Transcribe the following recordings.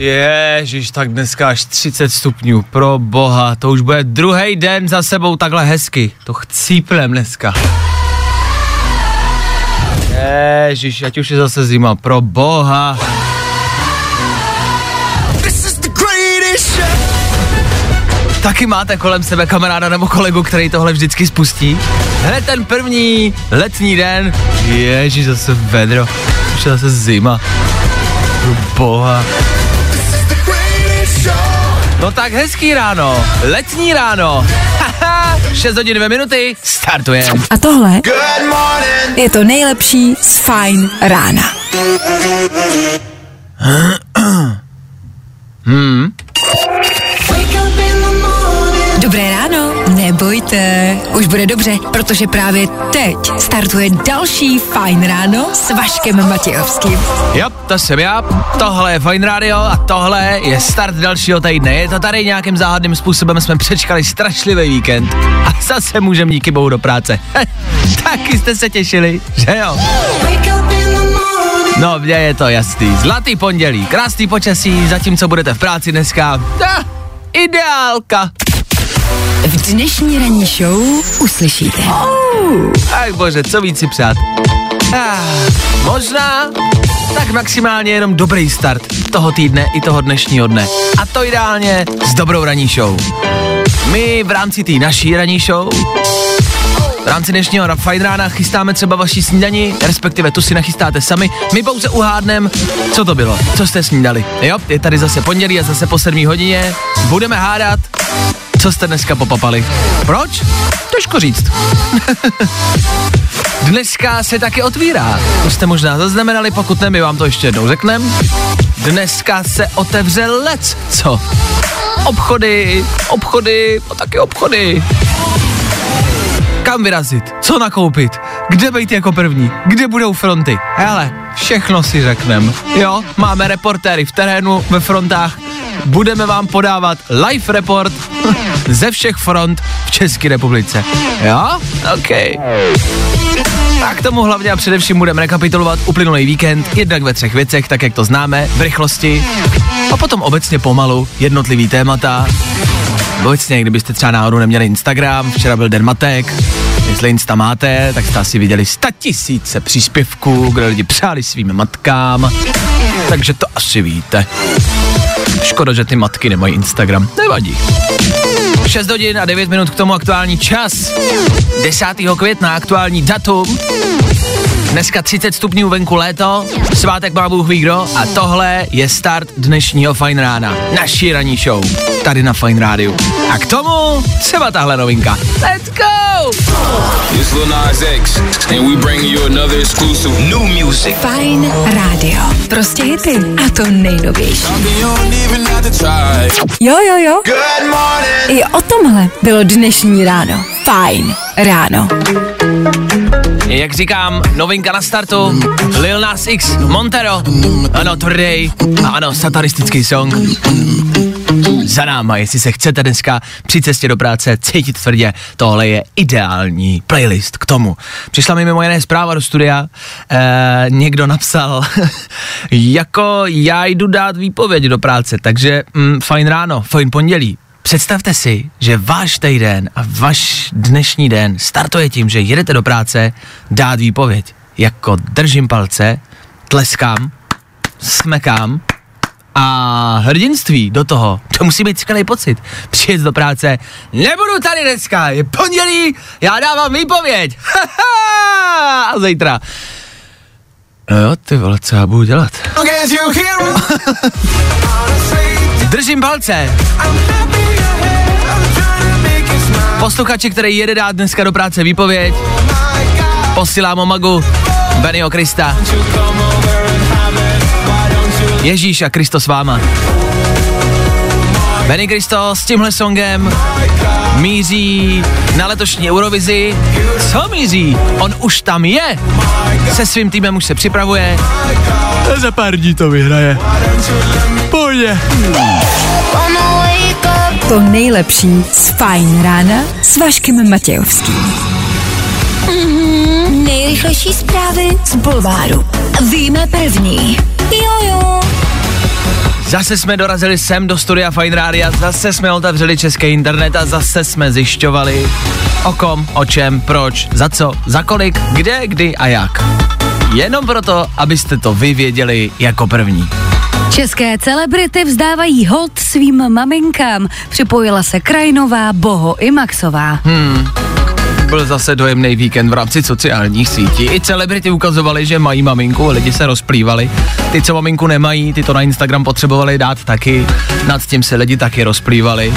Ježíš, tak dneska až 30 stupňů, pro boha, to už bude druhý den za sebou takhle hezky, to chcíplem dneska. Ježíš, ať už je zase zima, pro boha. Taky máte kolem sebe kamaráda nebo kolegu, který tohle vždycky spustí? Hned ten první letní den, ježíš, zase vedro, už je zase zima. Pro boha. No tak hezký ráno, letní ráno. Haha, 6 hodin 2 minuty, startuje. A tohle je to nejlepší z Fajn rána. Morning. Dobré ráno, nebojte, už bude dobře, protože právě teď startuje další Fajn ráno s Vaškem Matějovským. Jo, to jsem já, tohle je Fine Radio a tohle je start dalšího týdne. Je to tady nějakým záhadným způsobem, jsme přečkali strašlivý víkend a zase můžeme díky bohu do práce. Taky jste se těšili, že jo? No, mně je to jasný. Zlatý pondělí, krásný počasí, zatímco budete v práci dneska. Ah, ideálka. V dnešní ranní show uslyšíte. Ach bože, co víc si přát. Ah, možná, tak maximálně jenom dobrý start toho týdne i toho dnešního dne. A to ideálně s dobrou ranní show. My v rámci té naší ranní show v rámci dnešního Fajn rána chystáme třeba vaši snídani, respektive tu si nachystáte sami. My pouze uhádnem, co to bylo, co jste snídali. Jo, je tady zase pondělí a zase po 7 hodině. Budeme hádat, co jste dneska popapali. Proč? Těžko říct. Dneska se taky otvírá. To jste možná zaznamenali, pokud ne, my vám to ještě jednou řekneme. Dneska se otevře lec, co? Obchody, obchody, a taky obchody. Kam vyrazit? Co nakoupit? Kde být jako první? Kde budou fronty? Hele, všechno si řekneme. Jo, máme reportéry v terénu, ve frontách. Budeme vám podávat live report ze všech front v České republice. Jo? OK. A k tomu hlavně a především budeme rekapitulovat uplynulý víkend, jednak ve třech věcech, tak jak to známe, v rychlosti, a potom obecně pomalu jednotlivý témata. Obecně, kdybyste třeba náhodou neměli Instagram, včera byl den matek, jestli Insta máte, tak jste asi viděli tisíce příspěvků, kde lidi přáli svým matkám, takže to asi víte. Škoda, že ty matky nemají Instagram, nevadí. 6 hodin a 9 minut k tomu aktuální čas. 10. května aktuální datum. Dneska 30 stupňů venku léto, svátek má Bůh ví kdo a tohle je start dnešního Fine rána. Naší ranní show, tady na Fine rádiu. A k tomu třeba tahle novinka. Let's go! This Lil Nas X, and we bring you another exclusive new music. Fajn rádio. Prostě hity. A to nejnovější. Jo, jo, jo. Good morning. I o tomhle bylo dnešní ráno. Fajn ráno. Jak říkám, novinka na startu, Lil Nas X, Montero, ano, tvrdý, a ano, satanistický song. Za náma, jestli se chcete dneska při cestě do práce cítit tvrdě, tohle je ideální playlist k tomu. Přišla mi mimo jiné zpráva do studia, eh, někdo napsal, jako já jdu dát výpověď do práce, takže mm, fajn ráno, fajn pondělí, Představte si, že váš týden a váš dnešní den startuje tím, že jedete do práce dát výpověď. Jako držím palce, tleskám, smekám a hrdinství do toho. To musí být skvělý pocit. Přijet do práce, nebudu tady dneska, je pondělí, já dávám výpověď. a zítra. No jo, ty vole, co já budu dělat? Držím palce. Posluchači, který jede dát dneska do práce výpověď, posílám Omagu, Benio Krista. Ježíš a Kristo s váma. Benny Cristo s tímhle songem míří na letošní Eurovizi. Co míří? On už tam je. Se svým týmem už se připravuje. Za pár dní to vyhraje. Pojď. To nejlepší z Fajn rána s Vaškem Matějovským. Nejrychlejší zprávy z Bulváru. Víme první. Jojo. Zase jsme dorazili sem do studia Fine Rádia, zase jsme otevřeli český internet a zase jsme zjišťovali o kom, o čem, proč, za co, za kolik, kde, kdy a jak. Jenom proto, abyste to vy věděli jako první. České celebrity vzdávají hold svým maminkám. Připojila se Krajinová, Boho i Maxová. Hmm. Byl zase dojemný víkend v rámci sociálních sítí. I celebrity ukazovali, že mají maminku, lidi se rozplývali. Ty, co maminku nemají, ty to na Instagram potřebovali dát taky. Nad tím se lidi taky rozplývali.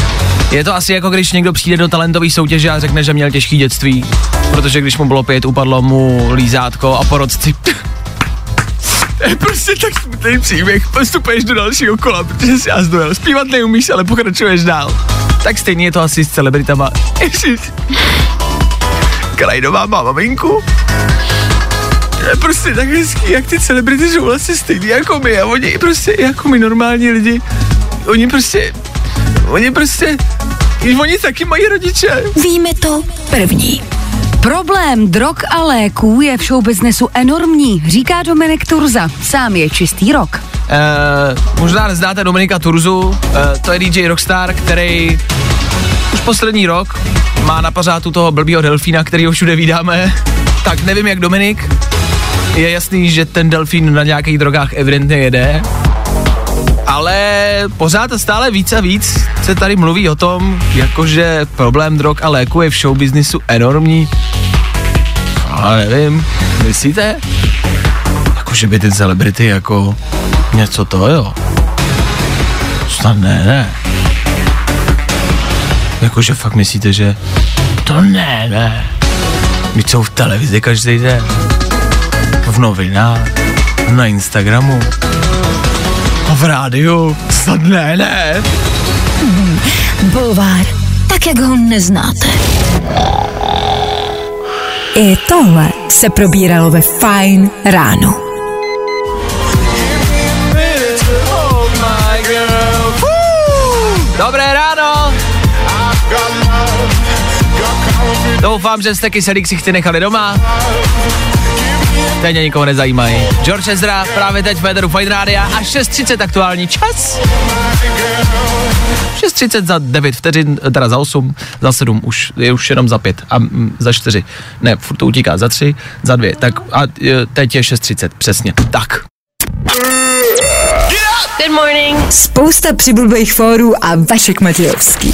Je to asi jako když někdo přijde do talentové soutěže a řekne, že měl těžký dětství, protože když mu bylo pět, upadlo mu lízátko a porodci. To je prostě tak smutný příběh. Postupuješ do dalšího kola, protože si já zdojel. Zpívat neumíš, ale pokračuješ dál. Tak stejně je to asi s celebritama. Ježiš. Krajnová má maminku. To je prostě tak hezký, jak ty celebrity jsou vlastně stejný jako my a oni prostě jako my normální lidi, oni prostě, oni prostě, oni taky mají rodiče. Víme to první. Problém drog a léků je v showbiznesu enormní, říká Dominik Turza. Sám je čistý rok. Uh, možná neznáte Dominika Turzu, uh, to je DJ Rockstar, který už poslední rok má na pařátu toho blbýho delfína, který ho všude vydáme. Tak nevím jak Dominik, je jasný, že ten delfín na nějakých drogách evidentně jede, ale pořád a stále víc a víc se tady mluví o tom, jakože problém drog a léku je v showbiznisu enormní. Ale nevím, myslíte? Jakože by ty celebrity jako něco to jo. Snad ne, ne. Jakože fakt myslíte, že to ne, ne. Víc jsou v televizi každý den. V novinách, na Instagramu, a v rádiu. Snad ne, ne. Bulvár. Tak, jak ho neznáte. I tohle se probíralo ve Fajn ráno. Dobré ráno. Doufám, že jste kyselý ksichty nechali doma. Teď nikoho nezajímají. George Ezra právě teď v Federu Fine Rádia a 6.30 aktuální čas. 6.30 za 9 vteřin, teda za 8, za 7, už je už jenom za 5 a mm, za 4. Ne, furt to utíká za 3, za 2. Tak a e, teď je 6.30, přesně. Tak. Good morning. Spousta přibulbých fórů a Vašek Matějovský.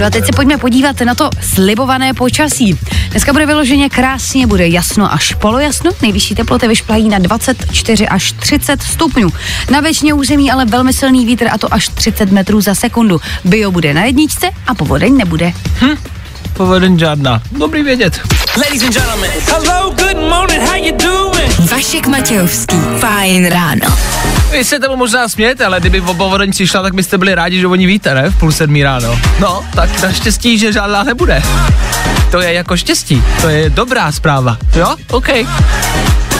No a teď se pojďme podívat na to slibované počasí. Dneska bude vyloženě krásně, bude jasno až polojasno, nejvyšší teploty vyšplají na 24 až 30 stupňů. Na většině území ale velmi silný vítr a to až 30 metrů za sekundu. Bio bude na jedničce a povodeň nebude. Povedeň žádná. Dobrý vědět. Ladies and gentlemen, hello, good morning, how you doing? Vašek Matějovský, fajn ráno. Vy se tomu možná smějete, ale kdyby o povodeň přišla, tak byste byli rádi, že oni víte, ne? V půl sedmí ráno. No, tak naštěstí, že žádná nebude. To je jako štěstí, to je dobrá zpráva. Jo? OK.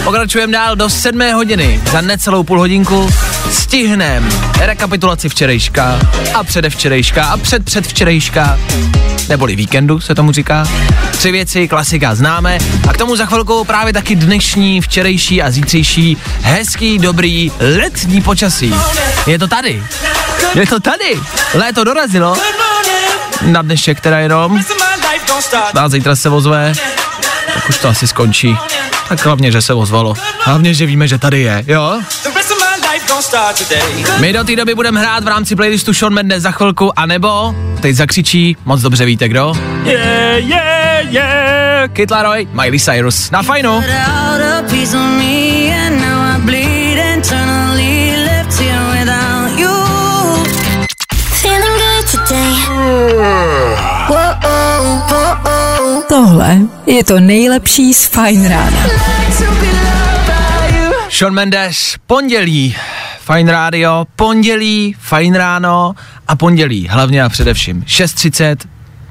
Pokračujeme dál do sedmé hodiny. Za necelou půl hodinku stihnem rekapitulaci včerejška a předevčerejška a předpředvčerejška neboli víkendu se tomu říká. Tři věci, klasika známe a k tomu za chvilku právě taky dnešní, včerejší a zítřejší hezký, dobrý letní počasí. Je to tady. Je to tady. Léto dorazilo. Na dnešek teda jenom. A zítra se ozve. Tak už to asi skončí. Tak hlavně, že se ozvalo. Hlavně, že víme, že tady je, jo? My do té doby budeme hrát v rámci playlistu Sean Mendes za chvilku, anebo teď zakřičí, moc dobře víte kdo? Yeah, yeah, yeah, Kid Laroi, Miley Cyrus. Na fajnu. Feeling good today. Tohle je to nejlepší z fajn rána. Sean Mendes, pondělí, Fajn rádio, pondělí, fajn ráno a pondělí, hlavně a především 6.30,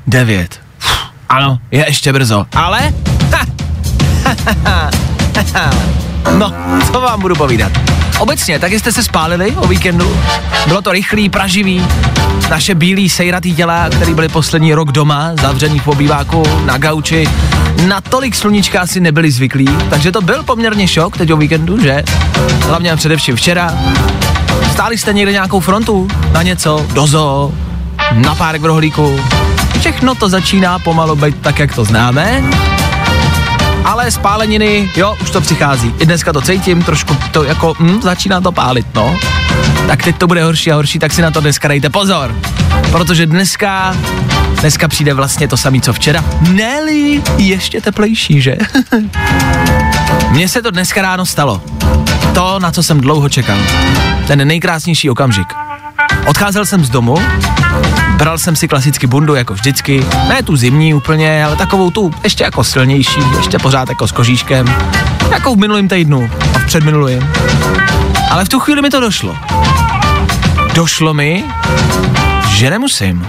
9. Uf, ano, je ještě brzo, ale... Ha, ha, ha, ha, ha. No, co vám budu povídat. Obecně, tak jste se spálili o víkendu? Bylo to rychlý, praživý. Naše bílí sejratý těla, který byli poslední rok doma, zavřený v obýváku, na gauči, na tolik sluníčka asi nebyli zvyklí, takže to byl poměrně šok teď o víkendu, že? Hlavně především včera. Stáli jste někde nějakou frontu na něco, do zoo, na párek v rohlíku. Všechno to začíná pomalu být tak, jak to známe ale spáleniny, jo, už to přichází. I dneska to cítím, trošku to jako, hm, začíná to pálit, no. Tak teď to bude horší a horší, tak si na to dneska dejte pozor. Protože dneska, dneska přijde vlastně to samé, co včera. Neli, ještě teplejší, že? Mně se to dneska ráno stalo. To, na co jsem dlouho čekal. Ten nejkrásnější okamžik. Odcházel jsem z domu, bral jsem si klasicky bundu jako vždycky, ne tu zimní úplně, ale takovou tu ještě jako silnější, ještě pořád jako s kožíškem, jako v minulém týdnu a v předminulém. Ale v tu chvíli mi to došlo. Došlo mi, že nemusím.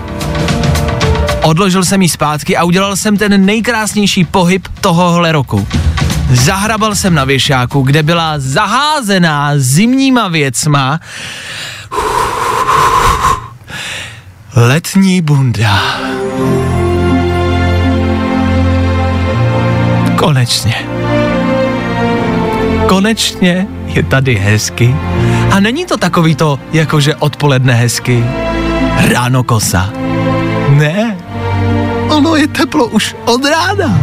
Odložil jsem ji zpátky a udělal jsem ten nejkrásnější pohyb tohohle roku. Zahrabal jsem na věšáku, kde byla zaházená zimníma věcma Letní bunda. Konečně. Konečně je tady hezky. A není to takový to, jakože odpoledne hezky, ráno kosa. Ne, ono je teplo už od rána.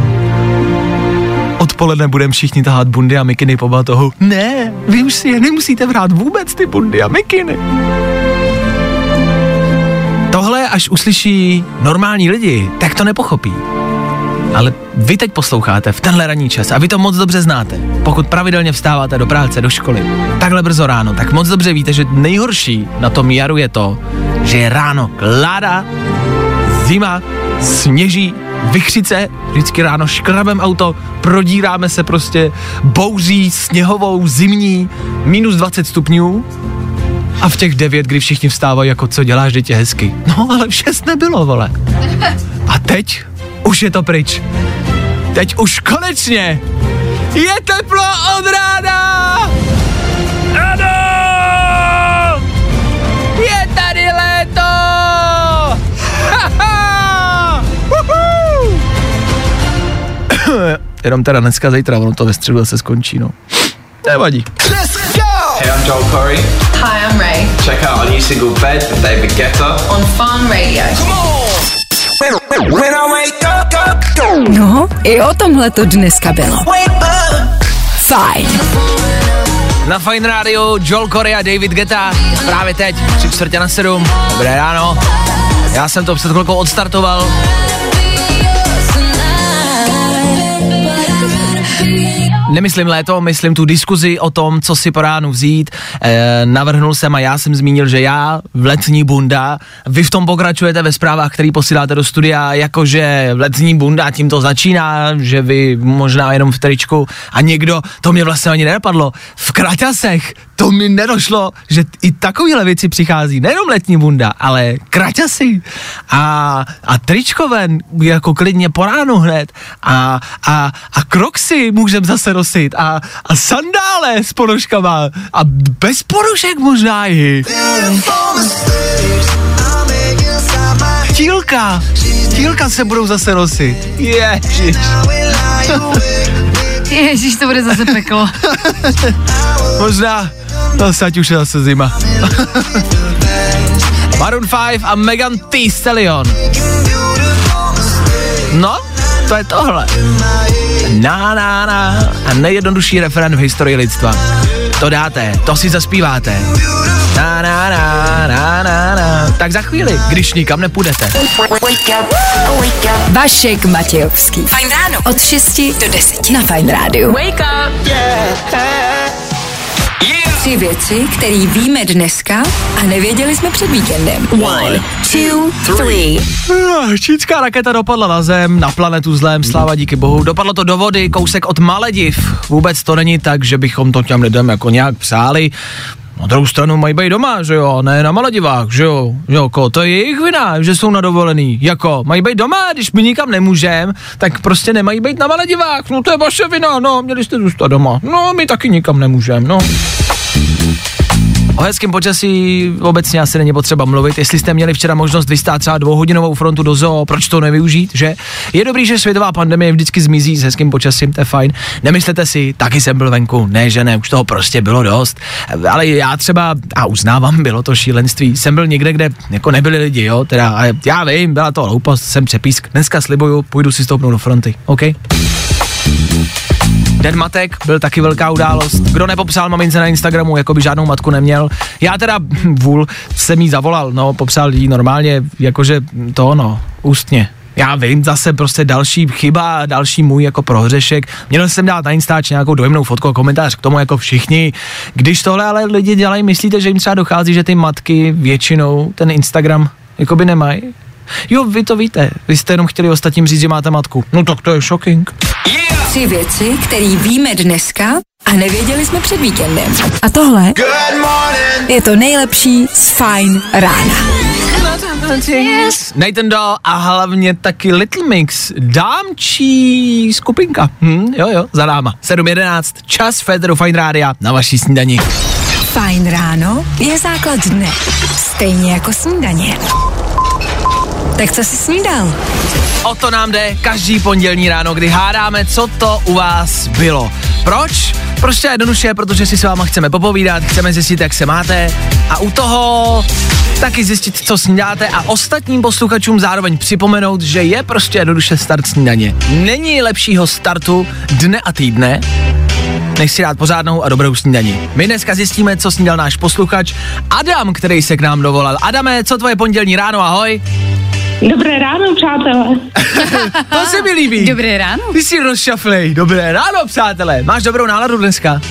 Odpoledne budeme všichni tahat bundy a mikiny po batohu. Ne, vy už si je nemusíte vrát vůbec ty bundy a mikiny. Až uslyší normální lidi, tak to nepochopí. Ale vy teď posloucháte v tenhle ranní čas a vy to moc dobře znáte. Pokud pravidelně vstáváte do práce, do školy, takhle brzo ráno, tak moc dobře víte, že nejhorší na tom jaru je to, že je ráno kláda, zima, sněží, vychřice, vždycky ráno škrabem auto, prodíráme se prostě bouří, sněhovou, zimní, minus 20 stupňů a v těch devět, kdy všichni vstávají, jako co děláš, dítě hezky. No, ale v šest nebylo, vole. A teď už je to pryč. Teď už konečně je teplo od rána! Ano! Je tady léto! Haha! Uhu! Jenom teda dneska, zítra, ono to ve středu se skončí, no. Nevadí. Hey, I'm Joel Corey. Hi, I'm Ray Check out our new single Bed with David Guetta. on Farm Radio. No, i o tomhle to dneska bylo. Fajn. Na Fine Radio Joel Corey a David Geta právě teď, tři čtvrtě na sedm. Dobré ráno. Já jsem to před chvilkou odstartoval. Nemyslím léto, myslím tu diskuzi o tom, co si po ránu vzít. E, navrhnul jsem a já jsem zmínil, že já v letní bunda, vy v tom pokračujete ve zprávách, který posíláte do studia, jakože letní bunda tím to začíná, že vy možná jenom v tričku a někdo, to mě vlastně ani nenapadlo, v kraťasech, to mi nedošlo, že i takovéhle věci přichází, nejenom letní bunda, ale kraťasy a, a tričkové, jako klidně po ránu hned. A, a, a kroxy můžem zase nosit a, a sandále s ponožkama a bez ponožek možná i. Tílka, tílka se budou zase nosit. Ježiš. Ježíš, to bude zase peklo. Možná, zase ať už je zase zima. Maroon 5 a Megan Thee Stallion. No, to je tohle. Na, na, na. A nejjednodušší referent v historii lidstva. To dáte, to si zaspíváte. Na, na, na, na, na, na. Tak za chvíli, když nikam nepůjdete. Vašek Matějovský. Fajn ráno. Od 6 do 10 na Fajn rádiu. Wake up. Tři věci, které víme dneska a nevěděli jsme před víkendem. One, two, three. Ah, Čínská raketa dopadla na Zem, na planetu Zlém, sláva díky bohu. Dopadlo to do vody, kousek od Malediv. Vůbec to není tak, že bychom to těm lidem jako nějak přáli. Na druhou stranu mají být doma, že jo, ne na Maledivách, že jo, jako, to je jejich vina, že jsou na dovolený, jako, mají být doma, když my nikam nemůžeme, tak prostě nemají být na Maledivách, no to je vaše vina, no, měli jste zůstat doma, no, my taky nikam nemůžeme, no. O hezkém počasí obecně asi není potřeba mluvit. Jestli jste měli včera možnost vystát třeba dvouhodinovou frontu do zoo, proč to nevyužít, že? Je dobrý, že světová pandemie vždycky zmizí s hezkým počasím, to je fajn. Nemyslete si, taky jsem byl venku, ne, že ne, už toho prostě bylo dost. Ale já třeba, a uznávám, bylo to šílenství, jsem byl někde, kde jako nebyli lidi, jo, teda, a já vím, byla to hloupost, jsem přepísk. Dneska slibuju, půjdu si stoupnout do fronty, OK? Den matek byl taky velká událost. Kdo nepopsal mamince na Instagramu, jako by žádnou matku neměl. Já teda vůl jsem jí zavolal, no, popsal jí normálně, jakože to no, ústně. Já vím, zase prostě další chyba, další můj jako prohřešek. Měl jsem dát na Instač nějakou dojemnou fotku a komentář k tomu jako všichni. Když tohle ale lidi dělají, myslíte, že jim třeba dochází, že ty matky většinou ten Instagram jakoby nemají? Jo, vy to víte. Vy jste jenom chtěli ostatním říct, že máte matku. No tak to je shocking. Tři věci, které víme dneska a nevěděli jsme před víkendem. A tohle je to nejlepší z Fine rána. Nathan Dahl a hlavně taky Little Mix, dámčí skupinka. Hm, jo, jo, za náma. 7.11, čas Federu Fine Rádia na vaší snídani. Fajn ráno je základ dne. Stejně jako snídaně. Tak co jsi snídal? O to nám jde každý pondělní ráno, kdy hádáme, co to u vás bylo. Proč? Prostě jednoduše, protože si s váma chceme popovídat, chceme zjistit, jak se máte a u toho taky zjistit, co snídáte a ostatním posluchačům zároveň připomenout, že je prostě jednoduše start snídaně. Není lepšího startu dne a týdne, než si dát pořádnou a dobrou snídaní. My dneska zjistíme, co snídal náš posluchač Adam, který se k nám dovolal. Adame, co tvoje pondělní ráno, ahoj? Dobré ráno, přátelé. To se mi líbí. Dobré ráno. Ty jsi rozšaflej. Dobré ráno, přátelé. Máš dobrou náladu dneska?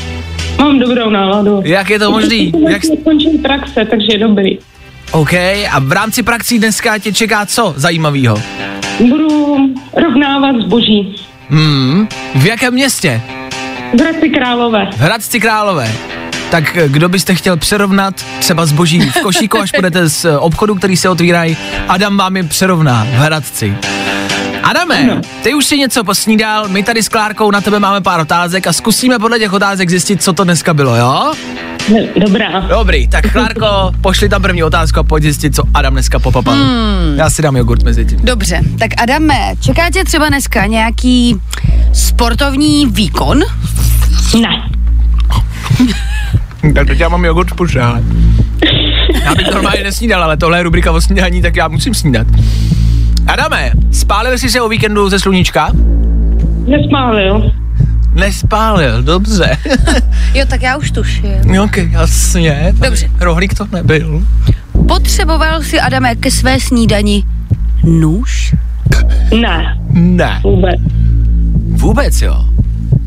Mám dobrou náladu. Jak je to možný? Jak... Končím praxe, takže je dobrý. OK, a v rámci praxí dneska tě čeká co zajímavého? Budu rovnávat zboží. Hmm, v jakém městě? V Hradci Králové. V Hradci Králové. Tak eh, kdo byste chtěl přerovnat třeba zboží v košíku, až půjdete z eh, obchodu, který se otvírají, Adam vám je přerovná v Hradci. Adame, ty už si něco posnídal, my tady s Klárkou na tebe máme pár otázek a zkusíme podle těch otázek zjistit, co to dneska bylo, jo? Dobrá. Dobrý, tak Klárko, pošli tam první otázku a pojď zjistit, co Adam dneska popapal. Hmm. Já si dám jogurt mezi tím. Dobře, tak Adame, čeká tě třeba dneska nějaký sportovní výkon? Ne. Tak teď já mám jogurt v puše, ale. Já bych normálně nesnídal, ale tohle je rubrika o snídaní, tak já musím snídat. Adame, spálil jsi se o víkendu ze sluníčka? Nesmálil. Nespálil, dobře. Jo, tak já už tuším. ok, jasně. Dobře. Rohlík to nebyl. Potřeboval si, Adame, ke své snídani nůž? Ne. Ne. Vůbec. Vůbec jo.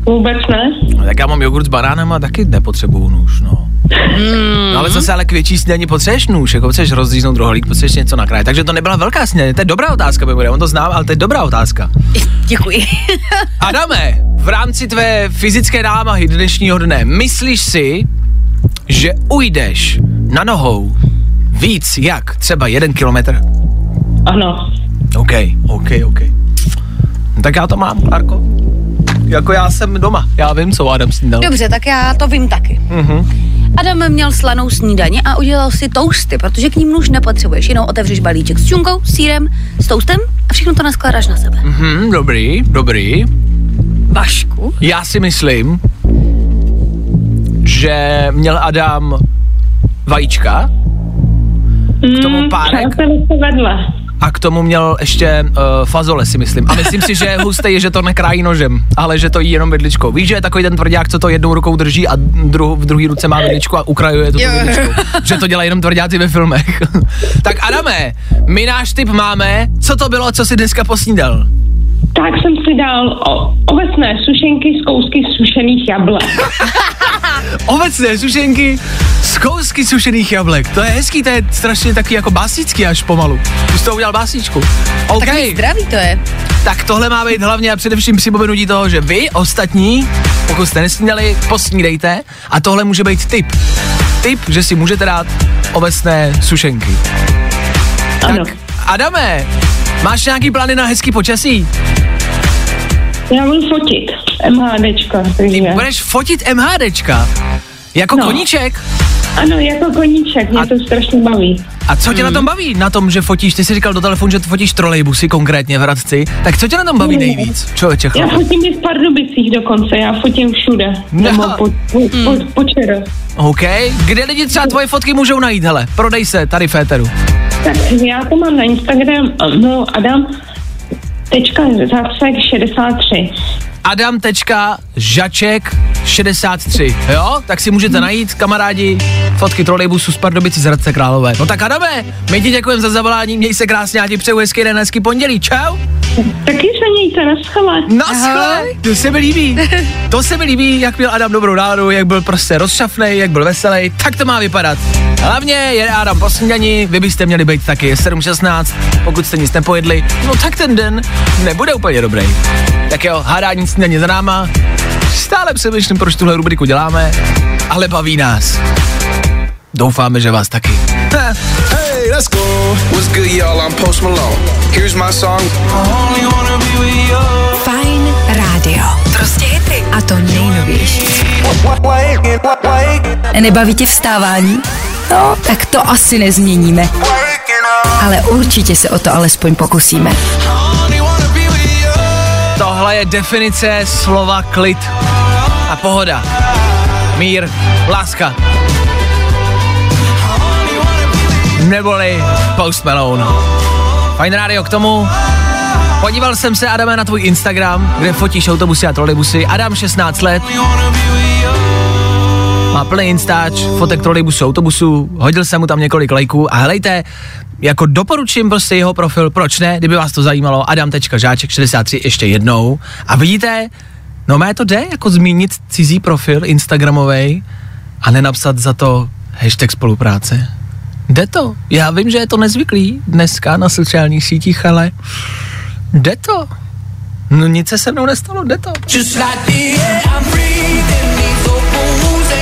Vůbec ne. No, tak já mám jogurt s banánem a taky nepotřebuju nůž, no. Hmm. No ale zase ale k větší snídaní potřebuješ nůž, jako potřebuješ rozříznout rohlík, potřebuješ něco nakrájet. Takže to nebyla velká snídaně, to je dobrá otázka, bude, on to znám, ale to je dobrá otázka. Děkuji. Adame, v rámci tvé fyzické námahy dnešního dne, myslíš si, že ujdeš na nohou víc jak třeba jeden kilometr? Ano. OK, OK, OK. No, tak já to mám, Klárko. Jako já jsem doma, já vím, co Adam snídal. Dobře, tak já to vím taky. Mhm. Adam měl slanou snídaně a udělal si toasty, protože k ním nůž nepotřebuješ. Jenom otevřeš balíček s čunkou, s sírem, s toastem a všechno to naskládáš na sebe. Mhm, dobrý, dobrý. Vašku? Já si myslím, že měl Adam vajíčka k tomu párek Přátelé se vedle. A k tomu měl ještě uh, fazole, si myslím. A myslím si, že je hustý, že to nekrájí nožem, ale že to jí jenom vidličkou. Víš, že je takový ten tvrdák, co to jednou rukou drží a dru- v druhé ruce má vidličku a ukrajuje to vidličkou. Že to dělají jenom tvrdáci ve filmech. tak Adame, my náš tip máme. Co to bylo, co si dneska posnídal? Tak jsem si dal o, ovesné sušenky z kousky sušených jablek. Ovecné sušenky z kousky sušených jablek. To je hezký, to je strašně taky jako básnický až pomalu. Už jsi to udělal básničku. OK, Takový zdravý to je. tak tohle má být hlavně a především připomenutí toho, že vy ostatní, pokud jste nesnídali, posnídejte a tohle může být tip. tip, že si můžete dát ovesné sušenky. Ano. Tak, Adame, máš nějaký plány na hezký počasí? Já budu fotit MHDčka, takže... Budeš fotit MHDčka? Jako No. koníček? Ano, jako koníček, mě to strašně baví. A co tě na tom baví? Na tom, že fotíš, ty jsi říkal do telefonu, že fotíš trolejbusy konkrétně v Hradci. Tak co tě na tom baví Mm. nejvíc? Člověče, Já fotím i v Pardubicích dokonce, já fotím všude. No. Nebo po, po, po, po čero. OK. Kde lidi třeba tvoje fotky můžou najít, hele? Prodej se tady v éteru. Tak já to mám na Instagram, no Adam, tečka zácek 63. Adam.žaček63, jo? Tak si můžete najít, kamarádi, fotky trolejbusu z Pardubici z Hradce Králové. No tak Adame, my ti děkujeme za zavolání, měj se krásně, já ti přeju hezký den, hezký pondělí, čau. Taky se mějte, naschle. Naschle, to se mi líbí. To se mi líbí, jak měl Adam dobrou náladu, jak byl prostě rozšafnej, jak byl veselý, tak to má vypadat. Hlavně je Adam po snídani, vy byste měli být taky, je 7.16, pokud jste nic nepojedli, no tak ten den nebude úplně dobrý. Tak jo, hádání snídaně za náma, stále přemýšlím, proč tuhle rubriku děláme, ale baví nás. Doufáme, že vás taky. Hey, let's go. What's good, y'all? I'm Post Malone. Here's my song. Fajn rádio. Prostě hity. A to nejnovější. Nebaví tě vstávání? No, tak to asi nezměníme. Ale určitě se o to alespoň pokusíme. Tohle je definice slova klid a pohoda. Mír, láska. Neboli Post Malone. Fajn rádio k tomu. Podíval jsem se, Adame, na tvůj Instagram, kde fotíš autobusy a trolejbusy. Adam, 16 let. Má plný instač, fotek trolejbusu, autobusu, hodil jsem mu tam několik lajků a helejte, jako doporučím prostě jeho profil, proč ne, kdyby vás to zajímalo, adam.žáček63 ještě jednou. A vidíte, no mé to jde, jako zmínit cizí profil Instagramovej a nenapsat za to hashtag spolupráce. Jde to. Já vím, že je to nezvyklý dneska na sociálních sítích, ale jde to. No nic se se mnou nestalo, jde to.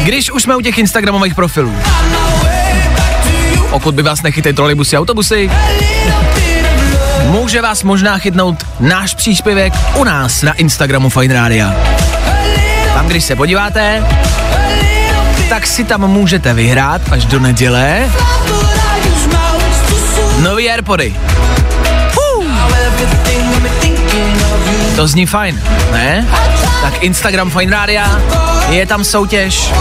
Když už jsme u těch Instagramových profilů. Pokud by vás nechytli trolejbusy a autobusy, může vás možná chytnout náš příspěvek u nás na Instagramu Fine Radio. Tam, když se podíváte, tak si tam můžete vyhrát až do neděle nový Airpody. To zní fajn, ne? Tak Instagram Fine Radio, je tam soutěž,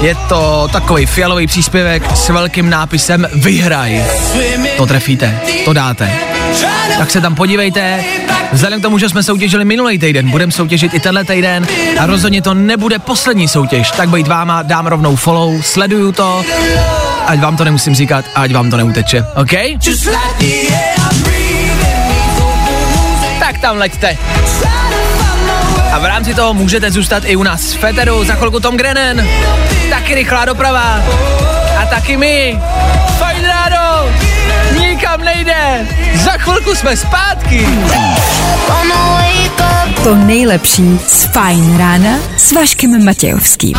je to takový fialový příspěvek s velkým nápisem Vyhraj. To trefíte, to dáte. Tak se tam podívejte. Vzhledem k tomu, že jsme soutěžili minulý týden, budeme soutěžit i tenhle týden a rozhodně to nebude poslední soutěž. Tak být váma, dám rovnou follow, sleduju to, ať vám to nemusím říkat, ať vám to neuteče, OK? Tak tam leďte. A v rámci toho můžete zůstat i u nás v Feteru, za chvilku Tom Grennan, taky rychlá doprava. A taky my. Fajn ráno, nikam nejde, za chvilku jsme zpátky. To nejlepší z Fajn rána s Vaškem Matějovským.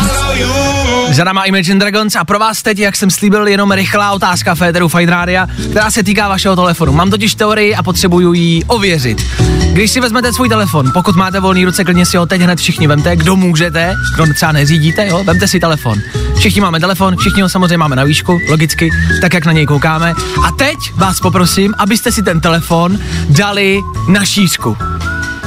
Za náma Imagine Dragons a pro vás teď, jak jsem slíbil, jenom rychlá otázka Féteru Fine Rádia, která se týká vašeho telefonu. Mám totiž teorii a potřebuju ji ověřit. Když si vezmete svůj telefon, pokud máte volný ruce, klidně si ho teď hned všichni vemte, kdo můžete, kdo třeba neřídíte, jo, vemte si telefon. Všichni máme telefon, všichni ho samozřejmě máme na výšku, logicky, tak jak na něj koukáme. A teď vás poprosím, abyste si ten telefon dali na šířku.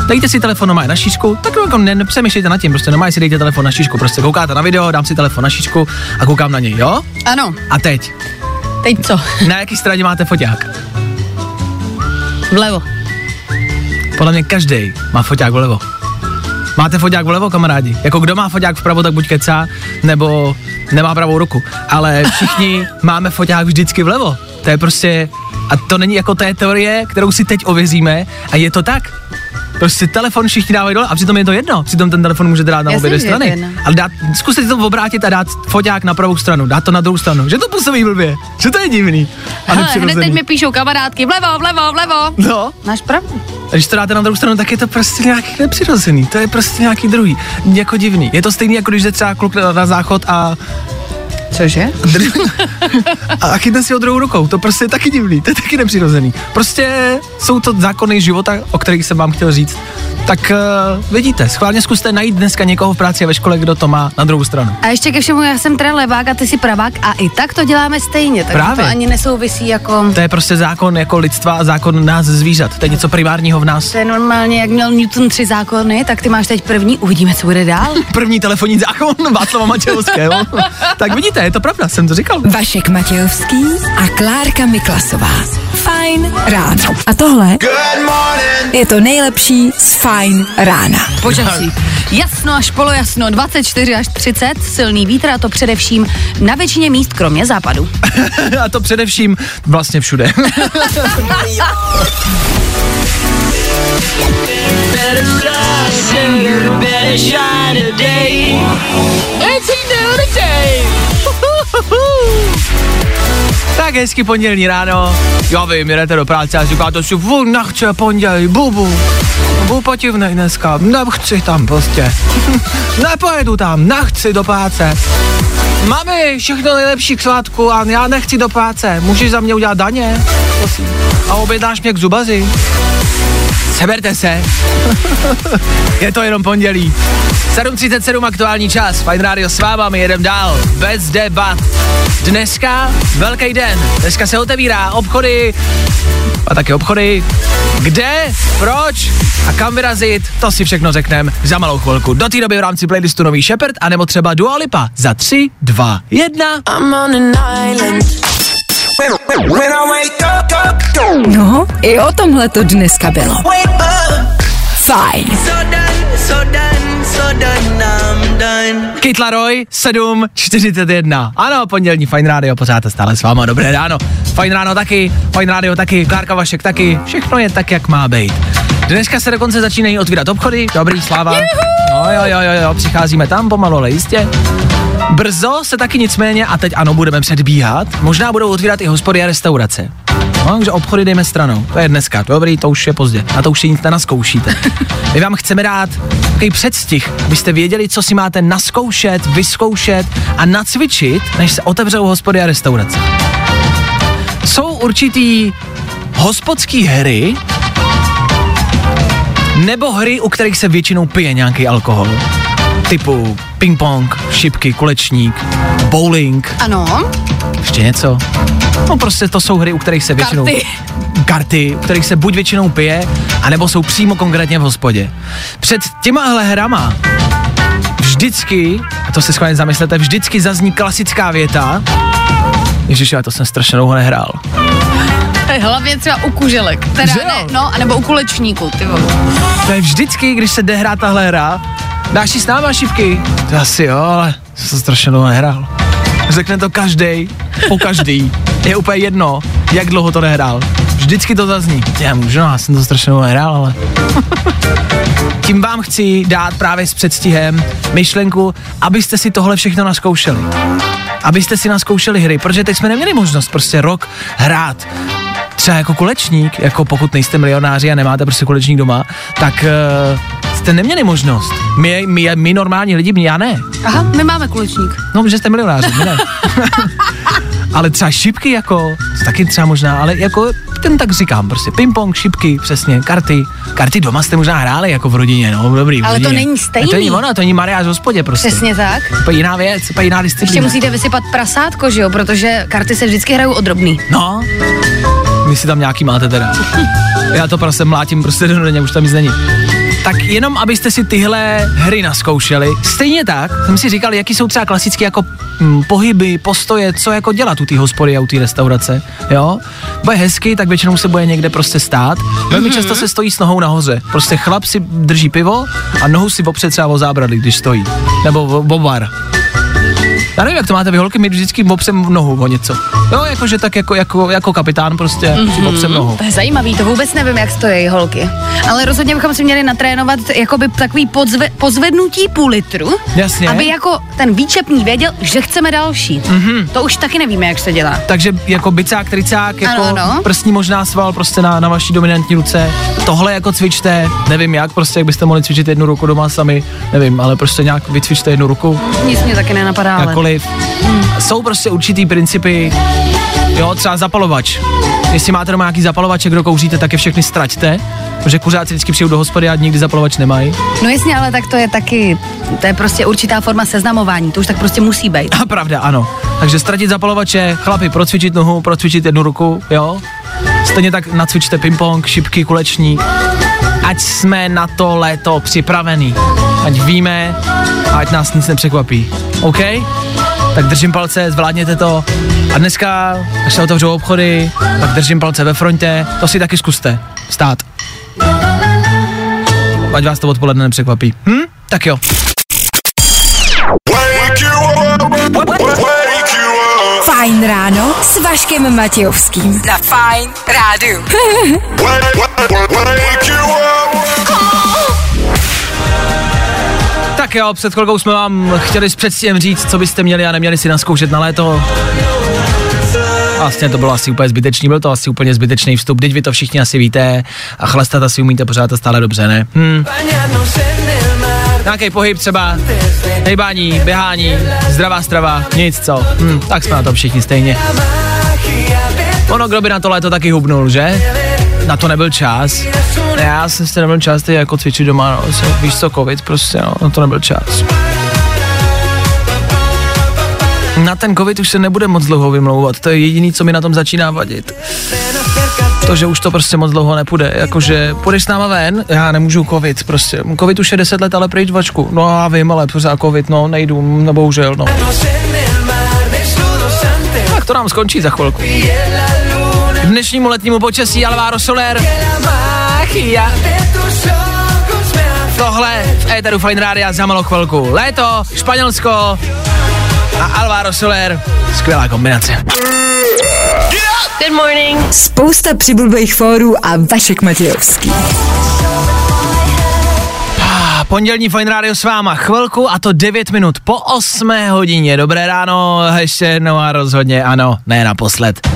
Dejte si telefon normálně na šířku, tak jako ne, nepřemýšlejte nad tím, prostě normálně si dejte telefon na šířku, prostě koukáte na video, dám si telefon na šířku a koukám na něj, jo? Ano, A teď, teď co? na jaký straně máte foťák? Vlevo. Podle mě každý má foťák vlevo. Máte foťák vlevo, kamarádi? Jako kdo má foťák vpravo, tak buď kecá, nebo nemá pravou ruku. Ale všichni máme foťák vždycky vlevo. To je prostě, a to není jako té teorie, kterou si teď ověříme, a je to tak. Prostě telefon všichni dávají dole a přitom je to jedno. Přitom ten telefon můžete dát na obě dvě strany. jedno. Ale dát, zkuste si to obrátit a dát foťák na pravou stranu, dát to na druhou stranu. Že to působí blbě, že to je divný. A Hele, hned teď mi píšou kamarádky, vlevo, vlevo, vlevo. No, Máš pravdu. a když to dáte na druhou stranu, tak je to prostě nějaký nepřirozený, to je prostě nějaký druhý, jako divný. Je to stejný, jako když jde třeba kluk na, na záchod a Cože? a chytne si ho druhou rukou. To prostě je taky divný, to je taky nepřirozený. Prostě jsou to zákony života, o kterých jsem vám chtěl říct. Tak uh, vidíte, schválně zkuste najít dneska někoho v práci a ve škole, kdo to má na druhou stranu. A ještě ke všemu, já jsem teda levák a ty si pravák a i tak to děláme stejně, takže Právě. to ani nesouvisí jako... To je prostě zákon jako lidstva a zákon nás zvířat. To je něco primárního v nás. To je normálně, jak měl Newton tři zákony, tak ty máš teď první, uvidíme, co bude dál. První telefonní zákon Václava Matějovského. tak vidíte, je to pravda, jsem to říkal. Vašek Matějovský a Klárka Miklasová. Fajn ráno. A tohle je to nejlepší z Fajn rána. Počasí. Jasno až polojasno, 24 až 30, silný vítr a to především na většině míst, kromě západu. a to především vlastně všude. Tak hezky pondělní ráno. Já vím, jdete do práce a říkáte si, vůl, nechce pondělí, bubu. Bubu potivnej dneska, nechci tam prostě. Nepojedu tam, nechci do práce. Mami, všechno nejlepší k svátku a já nechci do práce. Můžeš za mě udělat daně? Prosím. A objednáš mě k zubazi? Seberte se. je to jenom pondělí. 7.37 aktuální čas, Fine Radio s váma, my jedem dál, bez debat. Dneska velký den, dneska se otevírá obchody a taky obchody. Kde, proč a kam vyrazit, to si všechno řekneme za malou chvilku. Do té doby v rámci playlistu Nový Shepherd a nebo třeba Dua Lipa za 3, 2, 1. No, i o tomhle to dneska bylo. Fajn. Kit Laroi, 7.41. Ano, pondělní Fine Radio, pořád stále s váma, dobré ráno. Fine Ráno taky, Fine Radio taky, Klárka Vašek taky, všechno je tak, jak má být. Dneska se dokonce začínají otvírat obchody, dobrý, sláva. No jo, jo, jo, jo, přicházíme tam pomalu, ale jistě. Brzo se taky nicméně, a teď ano, budeme předbíhat, možná budou otvírat i hospody a restaurace. No, takže obchody dejme stranou. To je dneska. Dobrý, to už je pozdě. Na to už si nic nenaskoušíte. My vám chceme dát takový předstih, abyste věděli, co si máte naskoušet, vyzkoušet a nacvičit, než se otevřou hospody a restaurace. Jsou určitý hospodský hry, nebo hry, u kterých se většinou pije nějaký alkohol. Typu ping-pong, šipky, kulečník, bowling, Ano, ještě něco. No prostě to jsou hry, u kterých se většinou... Karty. Karty, u kterých se buď většinou pije, anebo jsou přímo konkrétně v hospodě. Před těmahle hrama vždycky, a to se schválně zamyslete, vždycky zazní klasická věta, Ježiš, já to jsem strašně dlouho nehrál. hlavně třeba u kuželek, teda ne, no, anebo u kulečníku, ty vole. To je vždycky, když se jde hrát tahle hra, dáš si s náma šipky? To asi jo, ale jsem strašně dlouho nehrál. Řekne to každý, po každý. Je úplně jedno, jak dlouho to nehrál. Vždycky to zazní. Já můžu, no, já jsem to strašně dlouho nehrál, ale... Tím vám chci dát právě s předstihem myšlenku, abyste si tohle všechno naskoušeli. Abyste si naskoušeli hry, protože teď jsme neměli možnost prostě rok hrát třeba jako kulečník, jako pokud nejste milionáři a nemáte prostě kulečník doma, tak uh, jste neměli možnost. My, my, my normální lidi, já ne. Aha, my máme kulečník. No, že jste milionáři, my ne. ale třeba šipky jako, taky třeba možná, ale jako ten tak říkám, prostě ping-pong, šipky, přesně, karty. Karty doma jste možná hráli jako v rodině, no, dobrý. Ale to není stejný. A to není ono, to není mariáž v hospodě prostě. Přesně tak. To je jiná věc, to je jiná Ještě disciplína. musíte vysypat prasátko, že jo, protože karty se vždycky hrajou od drobný. No, vy si tam nějaký máte teda. Já to prostě mlátím prostě do už tam nic není. Tak jenom, abyste si tyhle hry naskoušeli. Stejně tak jsem si říkal, jaký jsou třeba klasické jako hm, pohyby, postoje, co jako dělat u té hospody a u té restaurace, jo? Bude hezky, tak většinou se bude někde prostě stát. Velmi často se stojí s nohou nahoře. Prostě chlap si drží pivo a nohu si opře třeba o zábradlí, když stojí. Nebo o, o bar. Já nevím, jak to máte vy holky, my vždycky opřem nohu o něco. Jo, jakože tak jako, jako, jako kapitán prostě mm-hmm. si opřem nohu. To je zajímavý, to vůbec nevím, jak stojí holky. Ale rozhodně bychom si měli natrénovat jakoby takový podzve, pozvednutí půl litru, Jasně. aby jako ten výčepní věděl, že chceme další. Mm-hmm. To už taky nevíme, jak se dělá. Takže jako bicák, tricák, jako Ano, ano. prstní možná sval prostě na, na vaší dominantní ruce. Tohle jako cvičte, nevím jak, prostě jak byste mohli cvičit jednu ruku doma sami, nevím, ale prostě nějak vycvičte jednu ruku, Nic mě taky nenapadá, ale... cokoliv. Jsou prostě určitý principy, jo, třeba zapalovač. Jestli máte doma nějaký zapalovač, kdo kouříte, tak je všechny straťte, protože kuřáci vždycky přijdou do hospody a nikdy zapalovač nemají. No jasně, ale tak to je taky, to je prostě určitá forma seznamování, to už tak prostě musí být. A pravda, ano. Takže ztratit zapalovače, chlapi, procvičit nohu, procvičit jednu ruku, jo. Stejně tak nacvičte ping-pong, šipky, kulečník. Ať jsme na to léto připravený. Ať víme, a ať nás nic nepřekvapí. OK? Tak držím palce, zvládněte to. A dneska, až se otevřou obchody, tak držím palce ve frontě. To si taky zkuste. Stát. Ať vás to odpoledne nepřekvapí. Hm? Tak jo. Fajn ráno s Vaškem Matějovským. Na Fajn rádu. Tak jo, před chvilkou jsme vám chtěli s předstihem říct, co byste měli a neměli si naskoušet na léto. Vlastně to bylo asi úplně zbytečný, byl to asi úplně zbytečný vstup, teď vy to všichni asi víte a chlastat asi umíte pořád a stále dobře, ne? Hm. Nějaký pohyb třeba, hejbání, běhání, zdravá strava, nic co. Hm, tak jsme na to všichni stejně. Ono, kdo by na to léto taky hubnul, že? Na to nebyl čas. Já jsem si nebyl čas teď jako cvičit doma, no. Víš co, covid prostě, no, na to nebyl čas. Na ten covid už se nebude moc dlouho vymlouvat, to je jediný, co mi na tom začíná vadit. To, že už to prostě moc dlouho nepůjde, jakože půjdeš s náma ven, já nemůžu covid prostě, covid už je 10 let, ale pryč vačku, no já vím, ale pořád covid, no nejdu, no bohužel, no. Tak to nám skončí za chvilku. K dnešnímu letnímu počasí Alvaro Soler. Tohle v Éteru Fine Rádia za malou chvilku. Léto, Španělsko a Alvaro Soler. Skvělá kombinace. Good morning. Spousta přibulbých fórů a Vašek Matějovský. A pondělní Fine Radio s váma chvilku a to 9 minut po 8 hodině. Dobré ráno, ještě jednou a rozhodně ano, ne naposled.